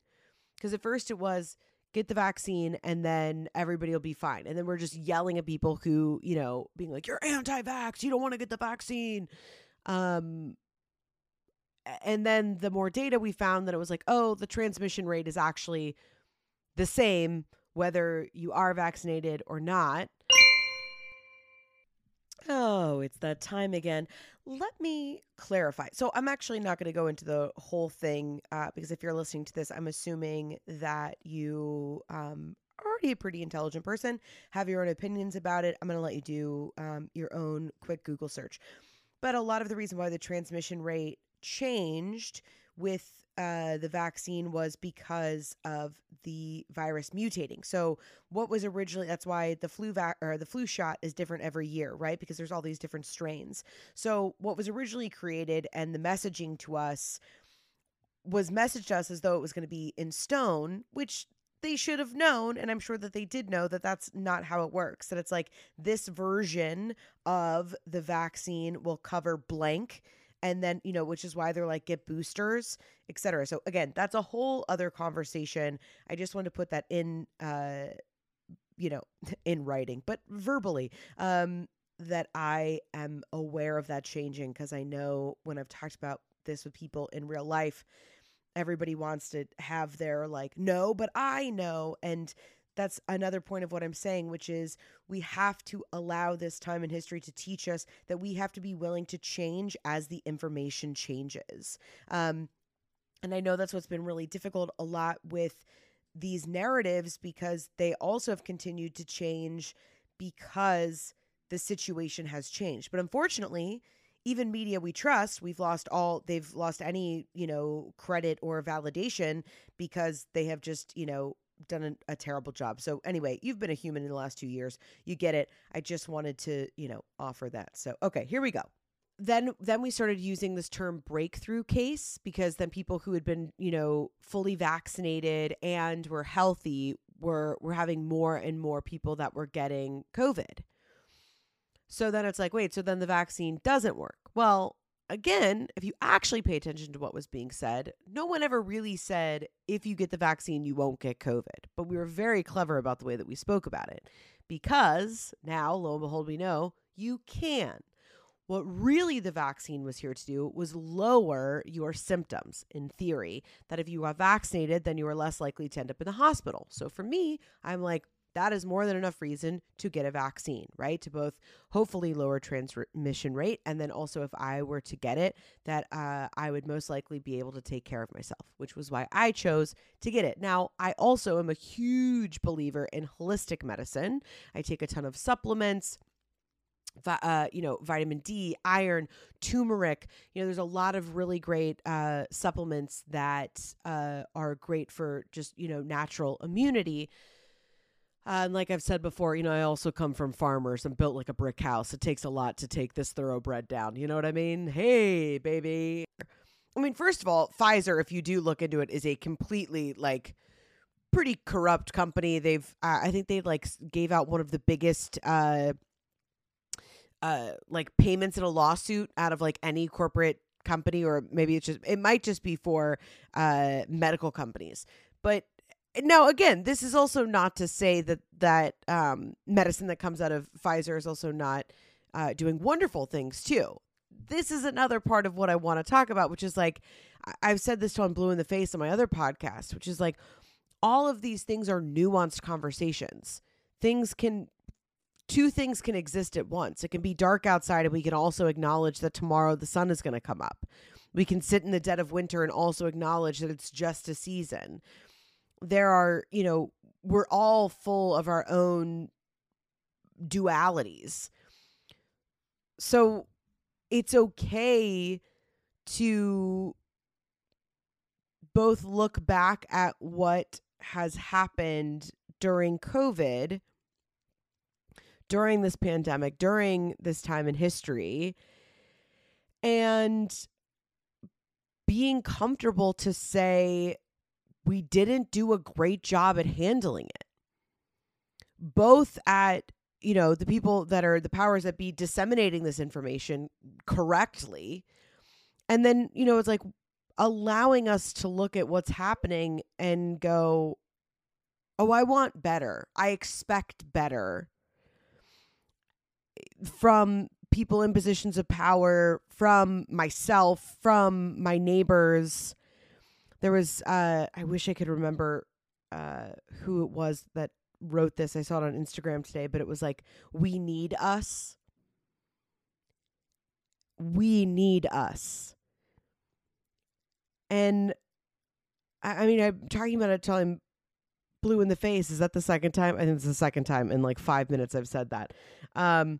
Because at first it was get the vaccine and then everybody will be fine. And then we're just yelling at people who, you know, being like, you're anti vax, you don't want to get the vaccine. Um, and then the more data we found that it was like, oh, the transmission rate is actually the same whether you are vaccinated or not. Oh, it's that time again. Let me clarify. So, I'm actually not going to go into the whole thing uh, because if you're listening to this, I'm assuming that you um, are already a pretty intelligent person, have your own opinions about it. I'm going to let you do um, your own quick Google search. But a lot of the reason why the transmission rate changed with uh, the vaccine was because of the virus mutating. So what was originally that's why the flu vac or the flu shot is different every year, right? Because there's all these different strains. So what was originally created and the messaging to us was messaged to us as though it was going to be in stone, which they should have known and i'm sure that they did know that that's not how it works that it's like this version of the vaccine will cover blank and then you know which is why they're like get boosters etc so again that's a whole other conversation. I just want to put that in uh you know *laughs* in writing but verbally um that i am aware of that changing because i know when i've talked about this with people in real life everybody wants to have their like no but i know and that's another point of what I'm saying, which is we have to allow this time in history to teach us that we have to be willing to change as the information changes. Um, and I know that's what's been really difficult a lot with these narratives because they also have continued to change because the situation has changed. But unfortunately, even media we trust, we've lost all, they've lost any, you know, credit or validation because they have just, you know, done a, a, terrible job. So anyway, you've been a human in the last two years. You get it. I just wanted to, you know, offer that. So okay, here we go. Then then we started using this term breakthrough case because then people who had been, you know, fully vaccinated and were healthy were were having more and more people that were getting COVID. So then it's like, wait, so then the vaccine doesn't work. Well, again, if you actually pay attention to what was being said, no one ever really said, if you get the vaccine, you won't get COVID. But we were very clever about the way that we spoke about it because now, lo and behold, we know you can. What really the vaccine was here to do was lower your symptoms in theory. That if you are vaccinated, then you are less likely to end up in the hospital. So for me, I'm like, that is more than enough reason to get a vaccine, right? To both hopefully lower transmission rate, and then also if I were to get it, that uh, I would most likely be able to take care of myself, which was why I chose to get it. Now, I also am a huge believer in holistic medicine. I take a ton of supplements. Uh, you know, vitamin D, iron, turmeric. You know, there's a lot of really great uh, supplements that uh, are great for just, you know, natural immunity. Uh, and like I've said before, you know, I also come from farmers and built like a brick house. It takes a lot to take this thoroughbred down. You know what I mean? Hey, baby. I mean, first of all, Pfizer, if you do look into it, is a completely like pretty corrupt company. They've, uh, I think they like gave out one of the biggest, uh, uh, like payments in a lawsuit out of like any corporate company, or maybe it's just, it might just be for, uh, medical companies. But now again this is also not to say that that um, medicine that comes out of pfizer is also not uh, doing wonderful things too. This is another part of what i want to talk about which is like i've said this to on blue in the face on my other podcast which is like all of these things are nuanced conversations. Things can two things can exist at once. It can be dark outside and we can also acknowledge that tomorrow the sun is going to come up. We can sit in the dead of winter and also acknowledge that it's just a season there are, you know, we're all full of our own dualities. So it's okay to both look back at what has happened during COVID, during this pandemic, during this time in history, and being comfortable to say, we didn't do a great job at handling it. Both at, you know, the people that are the powers that be disseminating this information correctly. And then, you know, it's like allowing us to look at what's happening and go, oh, I want better. I expect better from people in positions of power, from myself, from my neighbors, there was uh I wish I could remember uh who it was that wrote this. I saw it on Instagram today, but it was like we need us. We need us. And I, I mean, I'm talking about it telling blue in the face. Is that the second time? I think it's the second time in like five minutes I've said that. Um,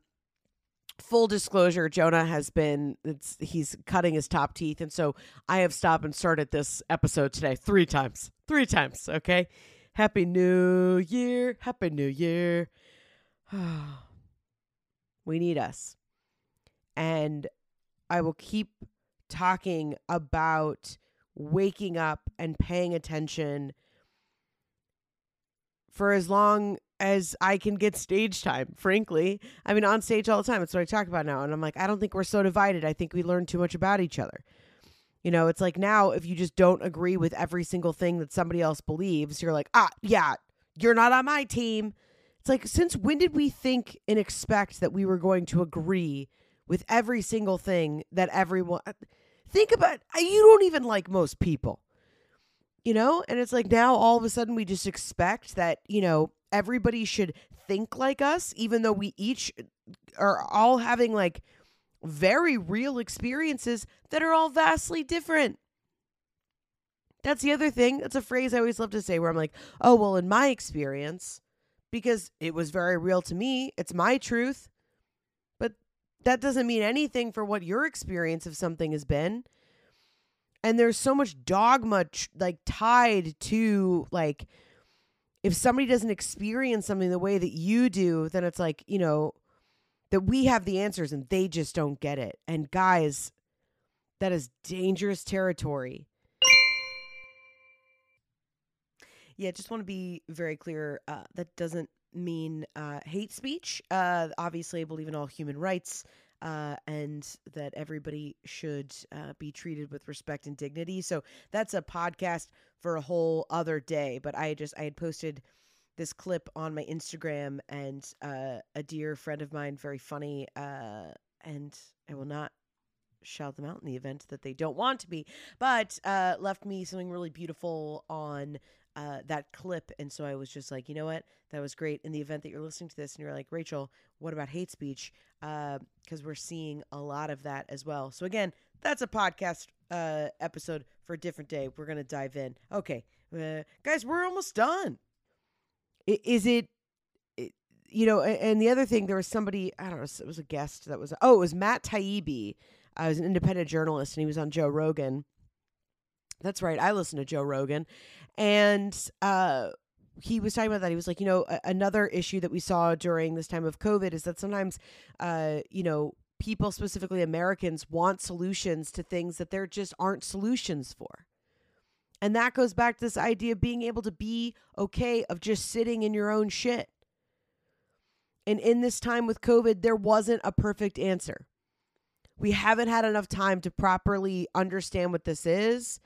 full disclosure, Jonah has been he's cutting his top teeth, and so I have stopped and started this episode today three times. Three times, okay? Happy New Year. Happy New Year. *sighs* we need us. And I will keep talking about waking up and paying attention for as long as I can get stage time, frankly. I mean, on stage all the time. That's what I talk about now. And I'm like, I don't think we're so divided. I think we learn too much about each other. You know, it's like now if you just don't agree with every single thing that somebody else believes, you're like, ah, yeah, you're not on my team. It's like, since when did we think and expect that we were going to agree with every single thing that everyone. Think about you don't even like most people. You know? And it's like now all of a sudden we just expect that, you know, everybody should think like us, even though we each are all having like very real experiences that are all vastly different. That's the other thing. That's a phrase I always love to say where I'm like, oh, well, in my experience, because it was very real to me, it's my truth. But that doesn't mean anything for what your experience of something has been. And there's so much dogma like tied to like, if somebody doesn't experience something the way that you do, then it's like, you know, that we have the answers and they just don't get it. And guys, that is dangerous territory. Yeah, just want to be very clear. Uh, that doesn't mean uh, hate speech. Uh, obviously, I believe in all human rights uh, and that everybody should uh, be treated with respect and dignity. So that's a podcast for a whole other day. But I just I had posted this clip on my Instagram, and uh, a dear friend of mine, very funny, uh, and I will not shout them out in the event that they don't want to be, but uh, left me something really beautiful on uh, that clip. And so I was just like, you know what? That was great. In the event that you're listening to this and you're like, Rachel, what about hate speech? Because uh, we're seeing a lot of that as well. So again, that's a podcast uh, episode for a different day. We're going to dive in. Okay. Uh, guys, we're almost done. Is it you know, and the other thing, there was somebody, I don't know, it was a guest that was, oh, it was Matt Taibbi. I was an independent journalist and he was on Joe Rogan. That's right. I listen to Joe Rogan. And uh, he was talking about that. He was like, you know, a- another issue that we saw during this time of COVID is that sometimes, uh, you know, people, specifically Americans, want solutions to things that there just aren't solutions for. And that goes back to this idea of being able to be okay, of just sitting in your own shit. And in this time with COVID, there wasn't a perfect answer. We haven't had enough time to properly understand what this is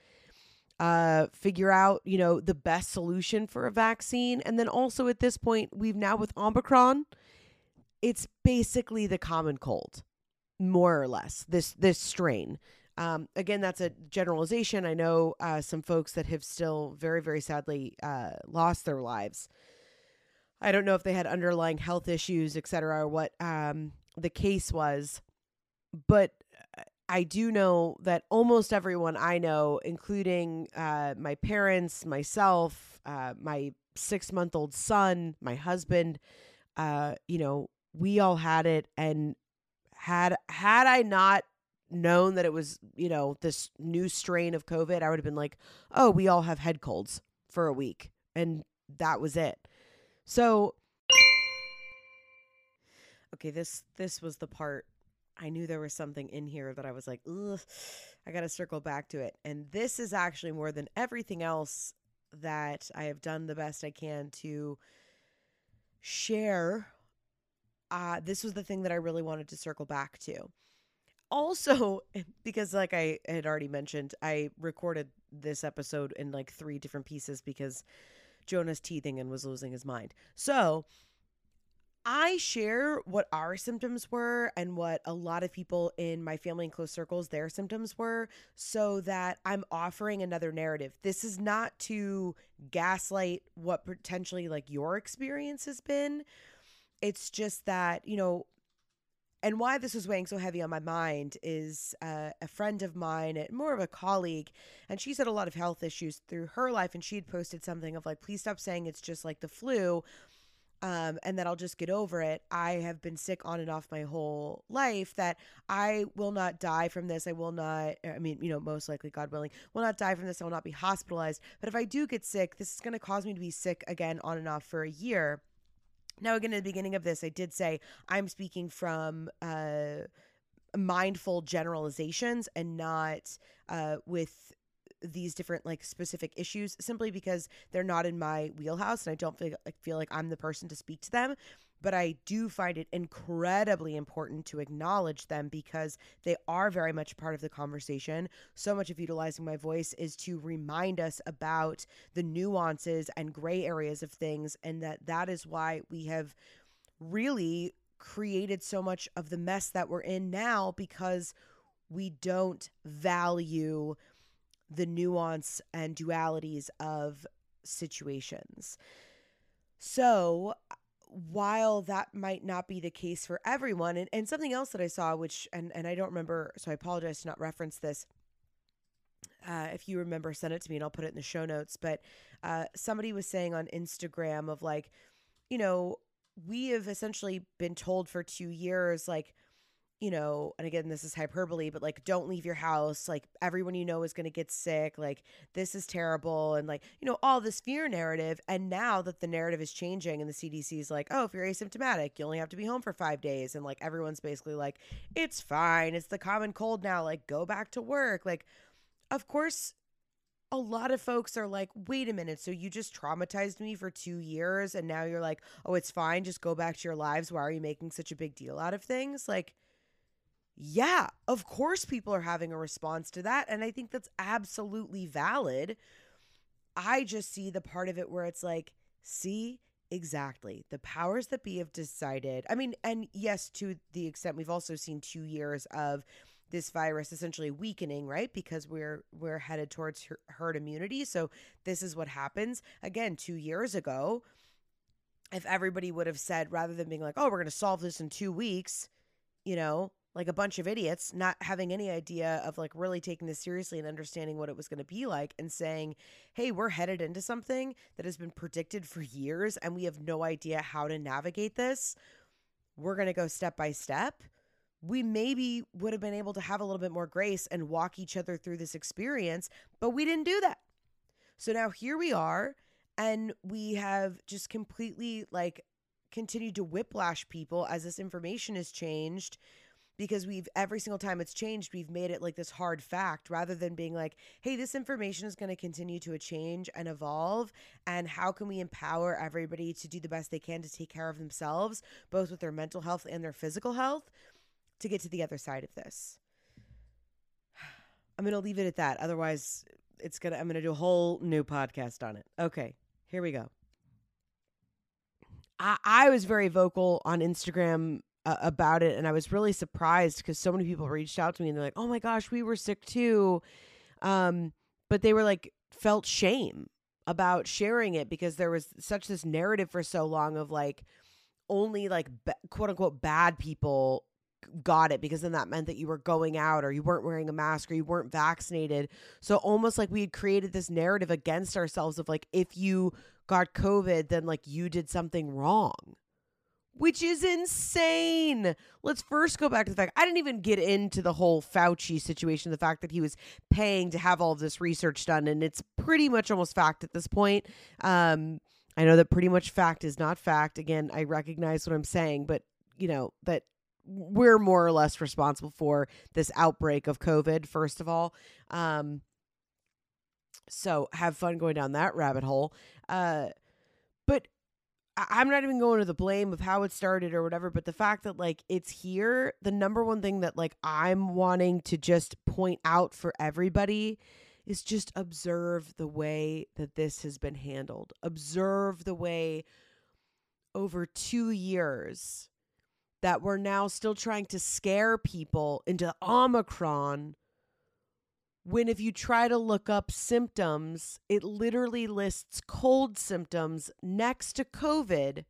uh, figure out, you know, the best solution for a vaccine. And then also at this point, we've now with Omicron, it's basically the common cold, more or less. This this strain. Um, again, that's a generalization. I know uh, some folks that have still very, very sadly uh, lost their lives. I don't know if they had underlying health issues, et cetera, or what um, the case was, but I do know that almost everyone I know, including uh, my parents, myself, uh, my six month old son, my husband, uh, you know, we all had it. And had had I not known that it was, you know, this new strain of COVID, I would have been like, oh, we all have head colds for a week. And that was it. So okay, this this was the part I knew there was something in here that I was like, ugh, I got to circle back to it. And this is actually more than everything else that I have done the best I can to share. Uh, this was the thing that I really wanted to circle back to. Also, *laughs* because like I had already mentioned, I recorded this episode in like three different pieces because Jonah's teething and was losing his mind. So I share what our symptoms were and what a lot of people in my family and close circles their symptoms were so that I'm offering another narrative. This is not to gaslight what potentially like your experience has been. It's just that, you know, and why this was weighing so heavy on my mind is uh, a friend of mine, more of a colleague, and she's had a lot of health issues through her life. And she had posted something of like, please stop saying it's just like the flu um, and that I'll just get over it. I have been sick on and off my whole life. That I will not die from this. I will not. I mean, you know, most likely, God willing, will not die from this. I will not be hospitalized. But if I do get sick, this is going to cause me to be sick again on and off for a year. Now, again, at the beginning of this, I did say I'm speaking from uh, mindful generalizations and not uh, with these different like specific issues simply because they're not in my wheelhouse and I don't feel like feel like I'm the person to speak to them but I do find it incredibly important to acknowledge them because they are very much part of the conversation. So much of utilizing my voice is to remind us about the nuances and gray areas of things, and that that is why we have really created so much of the mess that we're in now because we don't value the nuance and dualities of situations. So, while that might not be the case for everyone, and, and something else that I saw, which, and, and I don't remember, so I apologize to not reference this. Uh, if you remember, send it to me and I'll put it in the show notes. But uh, somebody was saying on Instagram of like, you know, we have essentially been told for two years, like, you know, and again, this is hyperbole, but like, don't leave your house. Like, everyone you know is going to get sick. Like, this is terrible. And like, you know, all this fear narrative. And now that the narrative is changing and the CDC is like, oh, if you're asymptomatic, you only have to be home for five days. And like, everyone's basically like, it's fine. It's the common cold now. Like, go back to work. Like, of course, a lot of folks are like, wait a minute, so you just traumatized me for two years and now you're like, oh, it's fine, just go back to your lives. Why are you making such a big deal out of things? Like, yeah, of course people are having a response to that. And I think that's absolutely valid. I just see the part of it where it's like, see, exactly. The powers that be have decided. I mean, and yes, to the extent we've also seen two years of this virus essentially weakening, right? Because we're we're headed towards herd immunity. So this is what happens. Again, 2 years ago, if everybody would have said rather than being like, "Oh, we're going to solve this in 2 weeks," you know, like a bunch of idiots not having any idea of like really taking this seriously and understanding what it was going to be like and saying hey we're headed into something that has been predicted for years and we have no idea how to navigate this. We're going to go step by step. We maybe would have been able to have a little bit more grace and walk each other through this experience but we didn't do that. So now here we are and we have just completely like continued to whiplash people as this information has changed because we've every single time it's changed we've made it like this hard fact rather than being like hey this information is going to continue to change and evolve and how can we empower everybody to do the best they can to take care of themselves both with their mental health and their physical health to get to the other side of this? *sighs* I'm going to leave it at that. Otherwise it's going to i'm going to do a whole new podcast on it. Okay here we go. I, I was very vocal on Instagram uh, about it and I was really surprised because so many people reached out to me and they're like, "Oh my gosh, we were sick too." Um, but they were like felt shame about sharing it because there was such this narrative for so long of like only like quote unquote bad people got it because then that meant that you were going out or you weren't wearing a mask or you weren't vaccinated. So almost like we had created this narrative against ourselves of like if you got COVID then like you did something wrong which is insane. Let's first go back to the fact I didn't even get into the whole Fauci situation, the fact that he was paying to have all of this research done, and it's pretty much almost fact at this point. Um, I know that pretty much fact is not fact. Again, I recognize what I'm saying, but you know that we're more or less responsible for this outbreak of COVID. First of all, um, so have fun going down that rabbit hole. Uh, but I'm not even going to the blame of how it started or whatever, but the fact that like it's here, the number one thing that like I'm wanting to just point out for everybody is just observe the way that this has been handled. Observe the way over 2 years that we're now still trying to scare people into Omicron when if you try to look up symptoms, it literally lists cold symptoms next to COVID.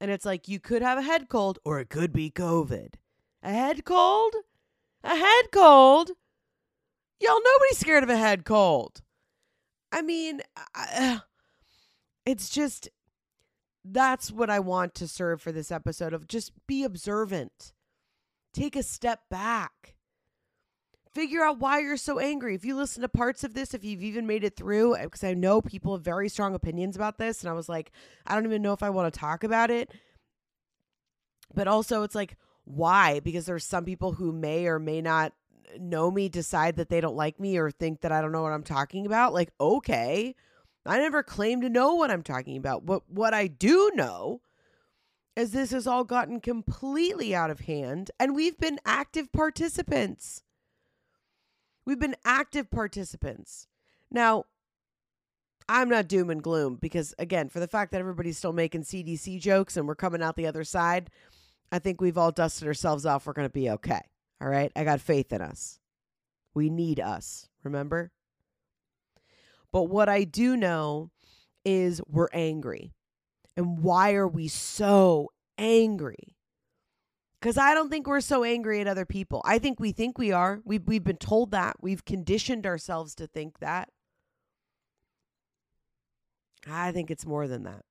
And it's like you could have a head cold or it could be COVID. A head cold? A head cold? Y'all, nobody's scared of a head cold. I mean, uh, it's just that's what I want to serve for this episode of just be observant. Take a step back figure out why you're so angry. If you listen to parts of this, if you've even made it through, uh, because I know people have very strong opinions about this, and I was like, I don't even know if I want to talk about it. But also, it's like, why? Because there's some people who may or may not know me decide that they don't like me or think that I don't know what I'm talking about, like, okay. I never claim to know what I'm talking about. But what I do know is this has all gotten completely out of hand and we've been active participants. We've been active participants. Now, I'm not doom and gloom because, again, for the fact that everybody's still making CDC jokes and we're coming out the other side, I think we've all dusted ourselves off. We're going to be okay. All right. I got faith in us. We need us. Remember? But what I do know is we're angry. And why are we so angry? Because I don't think we're so angry at other people. I think we think we are. We've, we've been told that. We've conditioned ourselves to think that. I think it's more than that.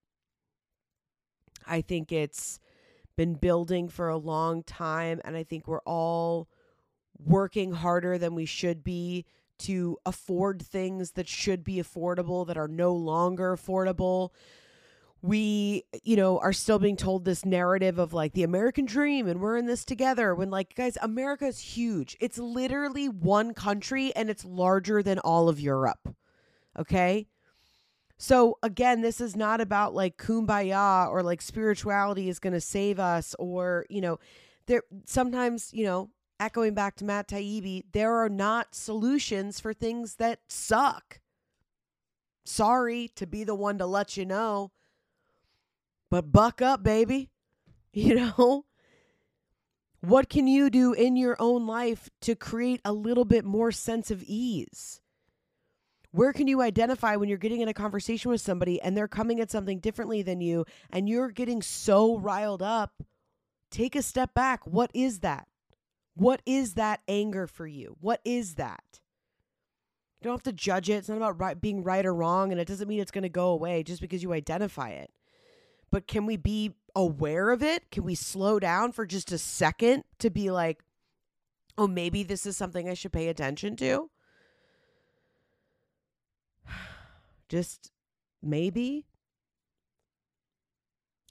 I think it's been building for a long time. And I think we're all working harder than we should be to afford things that should be affordable that are no longer affordable. We, you know, are still being told this narrative of like the American dream and we're in this together when, like, guys, America is huge. It's literally one country and it's larger than all of Europe. Okay. So again, this is not about like kumbaya or like spirituality is going to save us or, you know, there sometimes, you know, echoing back to Matt Taibbi, there are not solutions for things that suck. Sorry to be the one to let you know. But buck up, baby. *laughs* You know, what can you do in your own life to create a little bit more sense of ease? Where can you identify when you're getting in a conversation with somebody and they're coming at something differently than you and you're getting so riled up? Take a step back. What is that? What is that anger for you? What is that? You don't have to judge it. It's not about right, being right or wrong, and it doesn't mean it's going to go away just because you identify it. But can we be aware of it? Can we slow down for just a second to be like, oh, maybe this is something I should pay attention to? *sighs* Just maybe.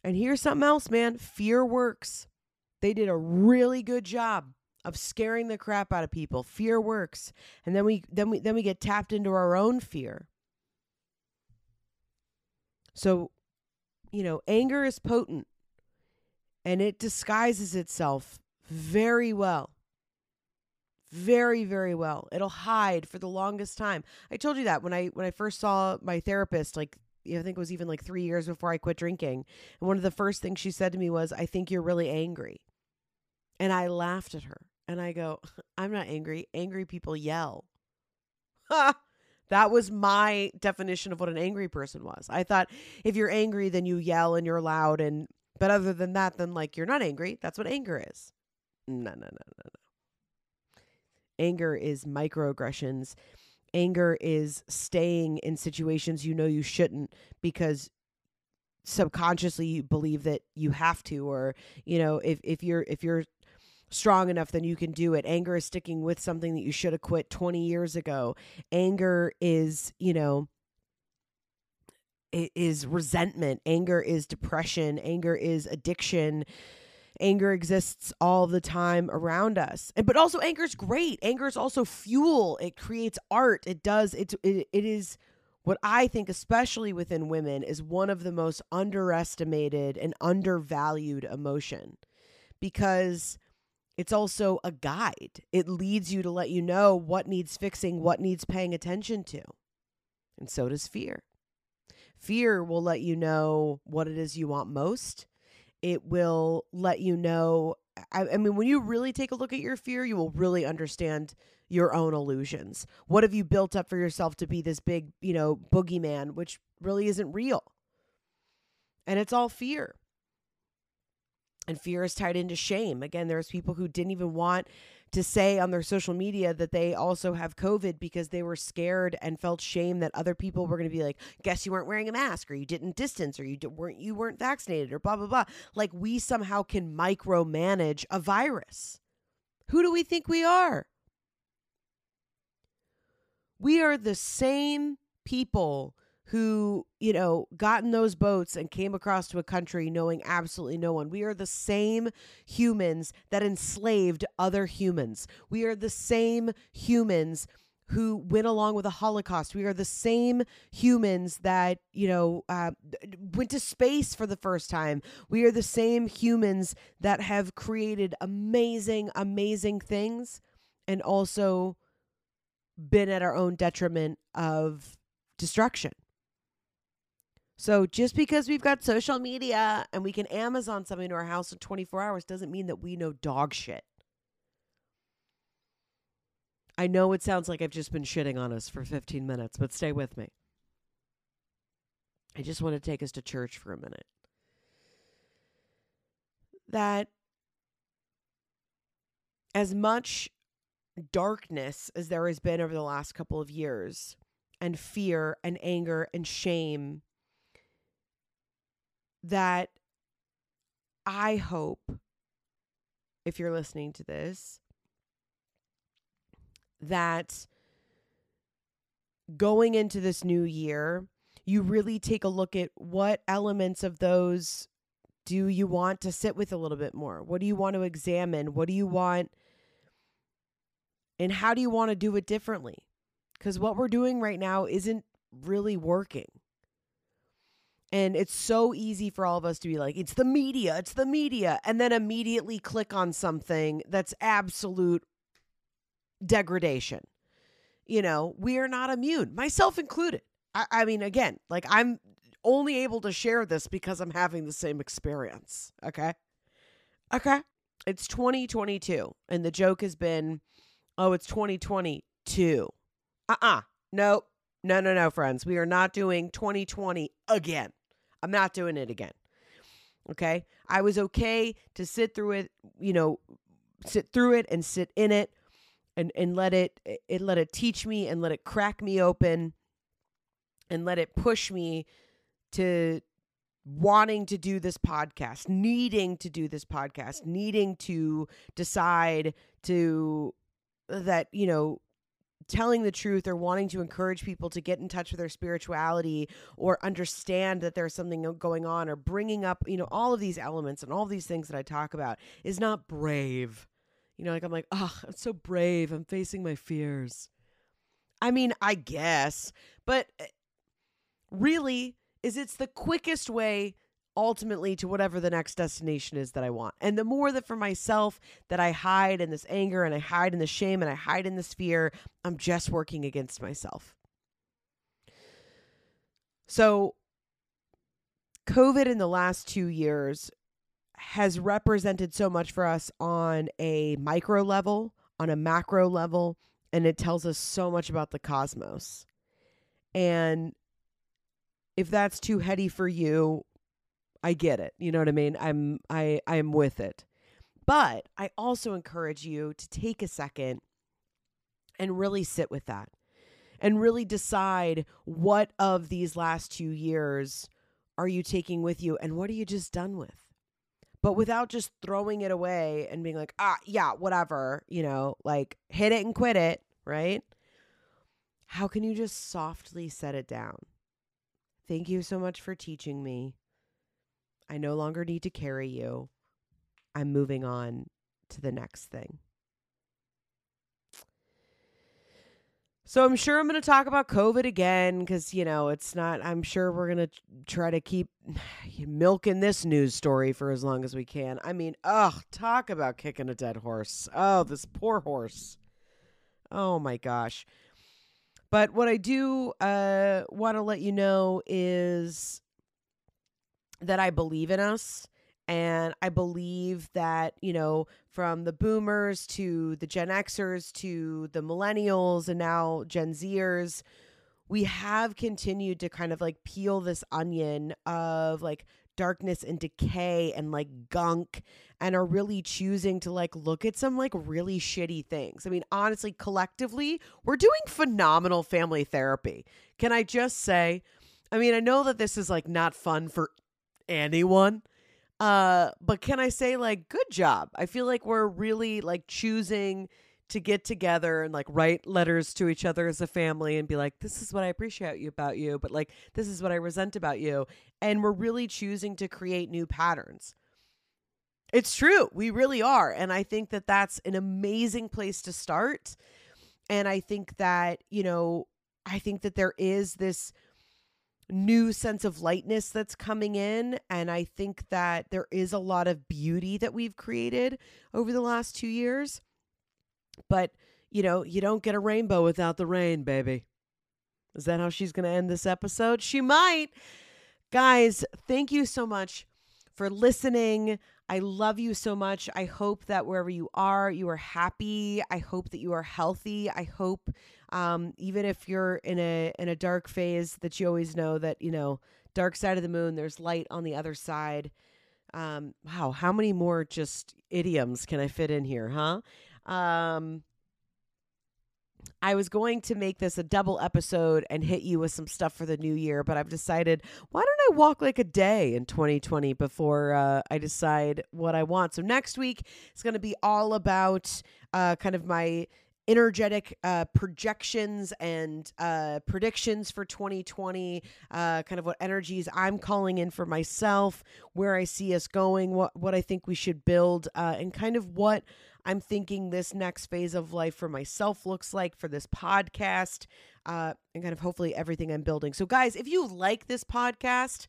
And here's something else, man fear works. They did a really good job of scaring the crap out of people. Fear works. And then we then we then we get tapped into our own fear. So, you know, anger is potent and it disguises itself very well. Very very well. It'll hide for the longest time. I told you that when i when i first saw my therapist like i think it was even like three years before i quit drinking and one of the first things she said to me was i think you're really angry. And i laughed at her and i go *laughs* i'm not angry. Angry people yell *laughs* that was my definition of what an angry person was. I thought if you're angry then you yell and you're loud and but other than that then like you're not angry. That's what anger is. No no no no no. Anger is microaggressions. Anger is staying in situations you know you shouldn't because subconsciously you believe that you have to or you know if if you're if you're strong enough then you can do it. Anger is sticking with something that you should have quit 20 years ago. Anger is you know it is resentment. Anger is depression. Anger is addiction. Anger exists all the time around us. But also anger is great. Anger is also fuel. It creates art. It does it, it it is what i think especially within women is one of the most underestimated and undervalued emotion. Because it's also a guide it leads you to let you know what needs fixing what needs paying attention to and so does fear fear will let you know what it is you want most it will let you know. I, I, mean, when you really take a look at your fear, you will really understand your own illusions. What have you built up for yourself to be this big, you know, boogeyman, which really isn't real? And it's all fear. And fear is tied into shame. Again, there's people who didn't even want to say on their social media that they also have COVID because they were scared and felt shame that other people were going to be like, "Guess you weren't wearing a mask, or you didn't distance, or you weren't you weren't vaccinated, or blah blah blah." Like we somehow can micromanage a virus. Who do we think we are? We are the same people who, you know, got in those boats and came across to a country knowing absolutely no one. We are the same humans that enslaved other humans. We are the same humans who went along with the Holocaust. We are the same humans that, you know, uh, went to space for the first time. We are the same humans that have created amazing, amazing things and also been at our own detriment of destruction. So just because we've got social media and we can Amazon something to our house in 24 hours doesn't mean that we know dog shit. I know it sounds like I've just been shitting on us for 15 minutes, but stay with me. I just want to take us to church for a minute. That as much darkness as there has been over the last couple of years, and fear and anger and shame, that I hope, if you're listening to this, that going into this new year, you really take a look at what elements of those do you want to sit with a little bit more? What do you want to examine? What do you want? And how do you want to do it differently? Because what we're doing right now isn't really working. And it's so easy for all of us to be like, it's the media, it's the media, and then immediately click on something that's absolute degradation. You know, we are not immune, myself included. I, I mean, again, like I'm only able to share this because I'm having the same experience. Okay. Okay. It's 2022, and the joke has been, oh, it's 2022. Uh uh-uh. uh. Nope. No, no, no, friends. We are not doing 2020 again. I'm not doing it again. Okay. I was okay to sit through it, you know, sit through it and sit in it and and let it it let it teach me and let it crack me open and let it push me to wanting to do this podcast, needing to do this podcast, needing to decide to that, you know, telling the truth or wanting to encourage people to get in touch with their spirituality or understand that there's something going on or bringing up, you know, all of these elements and all these things that I talk about is not brave. You know, like I'm like, oh, I'm so brave. I'm facing my fears. I mean, I guess, but eh, really, is it's the quickest way ultimately to whatever the next destination is that I want. And the more that for myself that I hide in this anger and I hide in the shame and I hide in this fear, I'm just working against myself. So, COVID in the last two years has represented so much for us on a micro level, on a macro level, and it tells us so much about the cosmos. And if that's too heady for you, I get it. You know what I mean? I'm I I'm with it. But I also encourage you to take a second and really sit with that and really decide what of these last 2 years are you taking with you and what are you just done with? but without just throwing it away and being like, ah, yeah, whatever, you know, like hit it and quit it, right? How can you just softly set it down? Thank you so much for teaching me. I no longer need to carry you. I'm moving on to the next thing. So I'm sure I'm going to talk about COVID again because, you know, it's not, I'm sure we're going to try to keep *sighs* milking this news story for as long as we can. I mean, oh, talk about kicking a dead horse. Oh, this poor horse. Oh my gosh. But what I do uh, want to let you know is that I believe in us. And I believe that, you know, from the boomers to the Gen Xers to the millennials and now Gen Zers, we have continued to kind of like peel this onion of like darkness and decay and like gunk and are really choosing to like look at some like really shitty things. I mean, honestly, collectively, we're doing phenomenal family therapy. Can I just say, I mean, I know that this is like not fun for anyone uh, but can I say like good job? I feel like we're really like choosing to get together and like write letters to each other as a family and be like, this is what I appreciate you about you, but like, this is what I resent about you. And we're really choosing to create new patterns. It's true. We really are. And I think that that's an amazing place to start. And I think that, you know, I think that there is this new sense of lightness that's coming in. And I think that there is a lot of beauty that we've created over the last two years. But, you know, you don't get a rainbow without the rain, baby. Is that how she's going to end this episode? She might. Guys, thank you so much for listening. I love you so much. I hope that wherever you are, you are happy. I hope that you are healthy. I hope um, even if you're in a in a dark phase that you always know that, you know, dark side of the moon, there's light on the other side. Um, wow, how many more just idioms can I fit in here, huh? Um, I was going to make this a double episode and hit you with some stuff for the new year, but I've decided why don't I walk like a day in 2020 before uh, I decide what I want. So next week is going to be all about uh, kind of my energetic uh, projections and uh, predictions for 2020, uh, kind of what energies I'm calling in for myself, where I see us going, what what I think we should build, uh, and kind of what I'm thinking this next phase of life for myself looks like for this podcast, uh, and kind of hopefully everything I'm building. So, guys, if you like this podcast,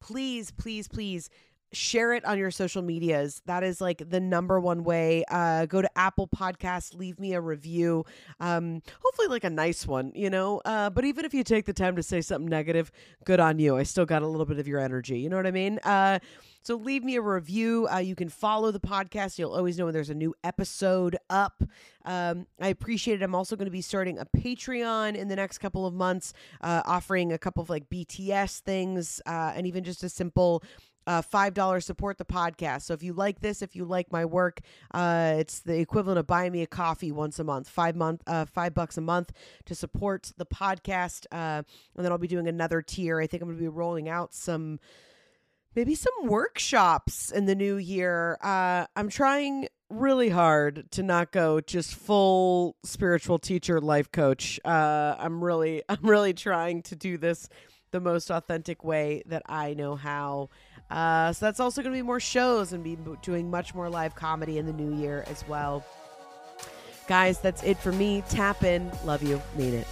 please, please, please share it on your social medias that is like the number one way uh go to apple podcast leave me a review um hopefully like a nice one you know uh but even if you take the time to say something negative good on you i still got a little bit of your energy you know what i mean uh so leave me a review. Uh, you can follow the podcast. You'll always know when there's a new episode up. Um, I appreciate it. I'm also going to be starting a Patreon in the next couple of months, uh, offering a couple of like BTS things uh, and even just a simple uh, five dollars support the podcast. So if you like this, if you like my work, uh, it's the equivalent of buying me a coffee once a month, five month, uh, five bucks a month to support the podcast. Uh, and then I'll be doing another tier. I think I'm going to be rolling out some maybe some workshops in the new year. Uh, I'm trying really hard to not go just full spiritual teacher, life coach. Uh, I'm really, *laughs* I'm really trying to do this the most authentic way that I know how. Uh, so that's also going to be more shows and be doing much more live comedy in the new year as well. Guys, that's it for me. Tap in. Love you. Mean it.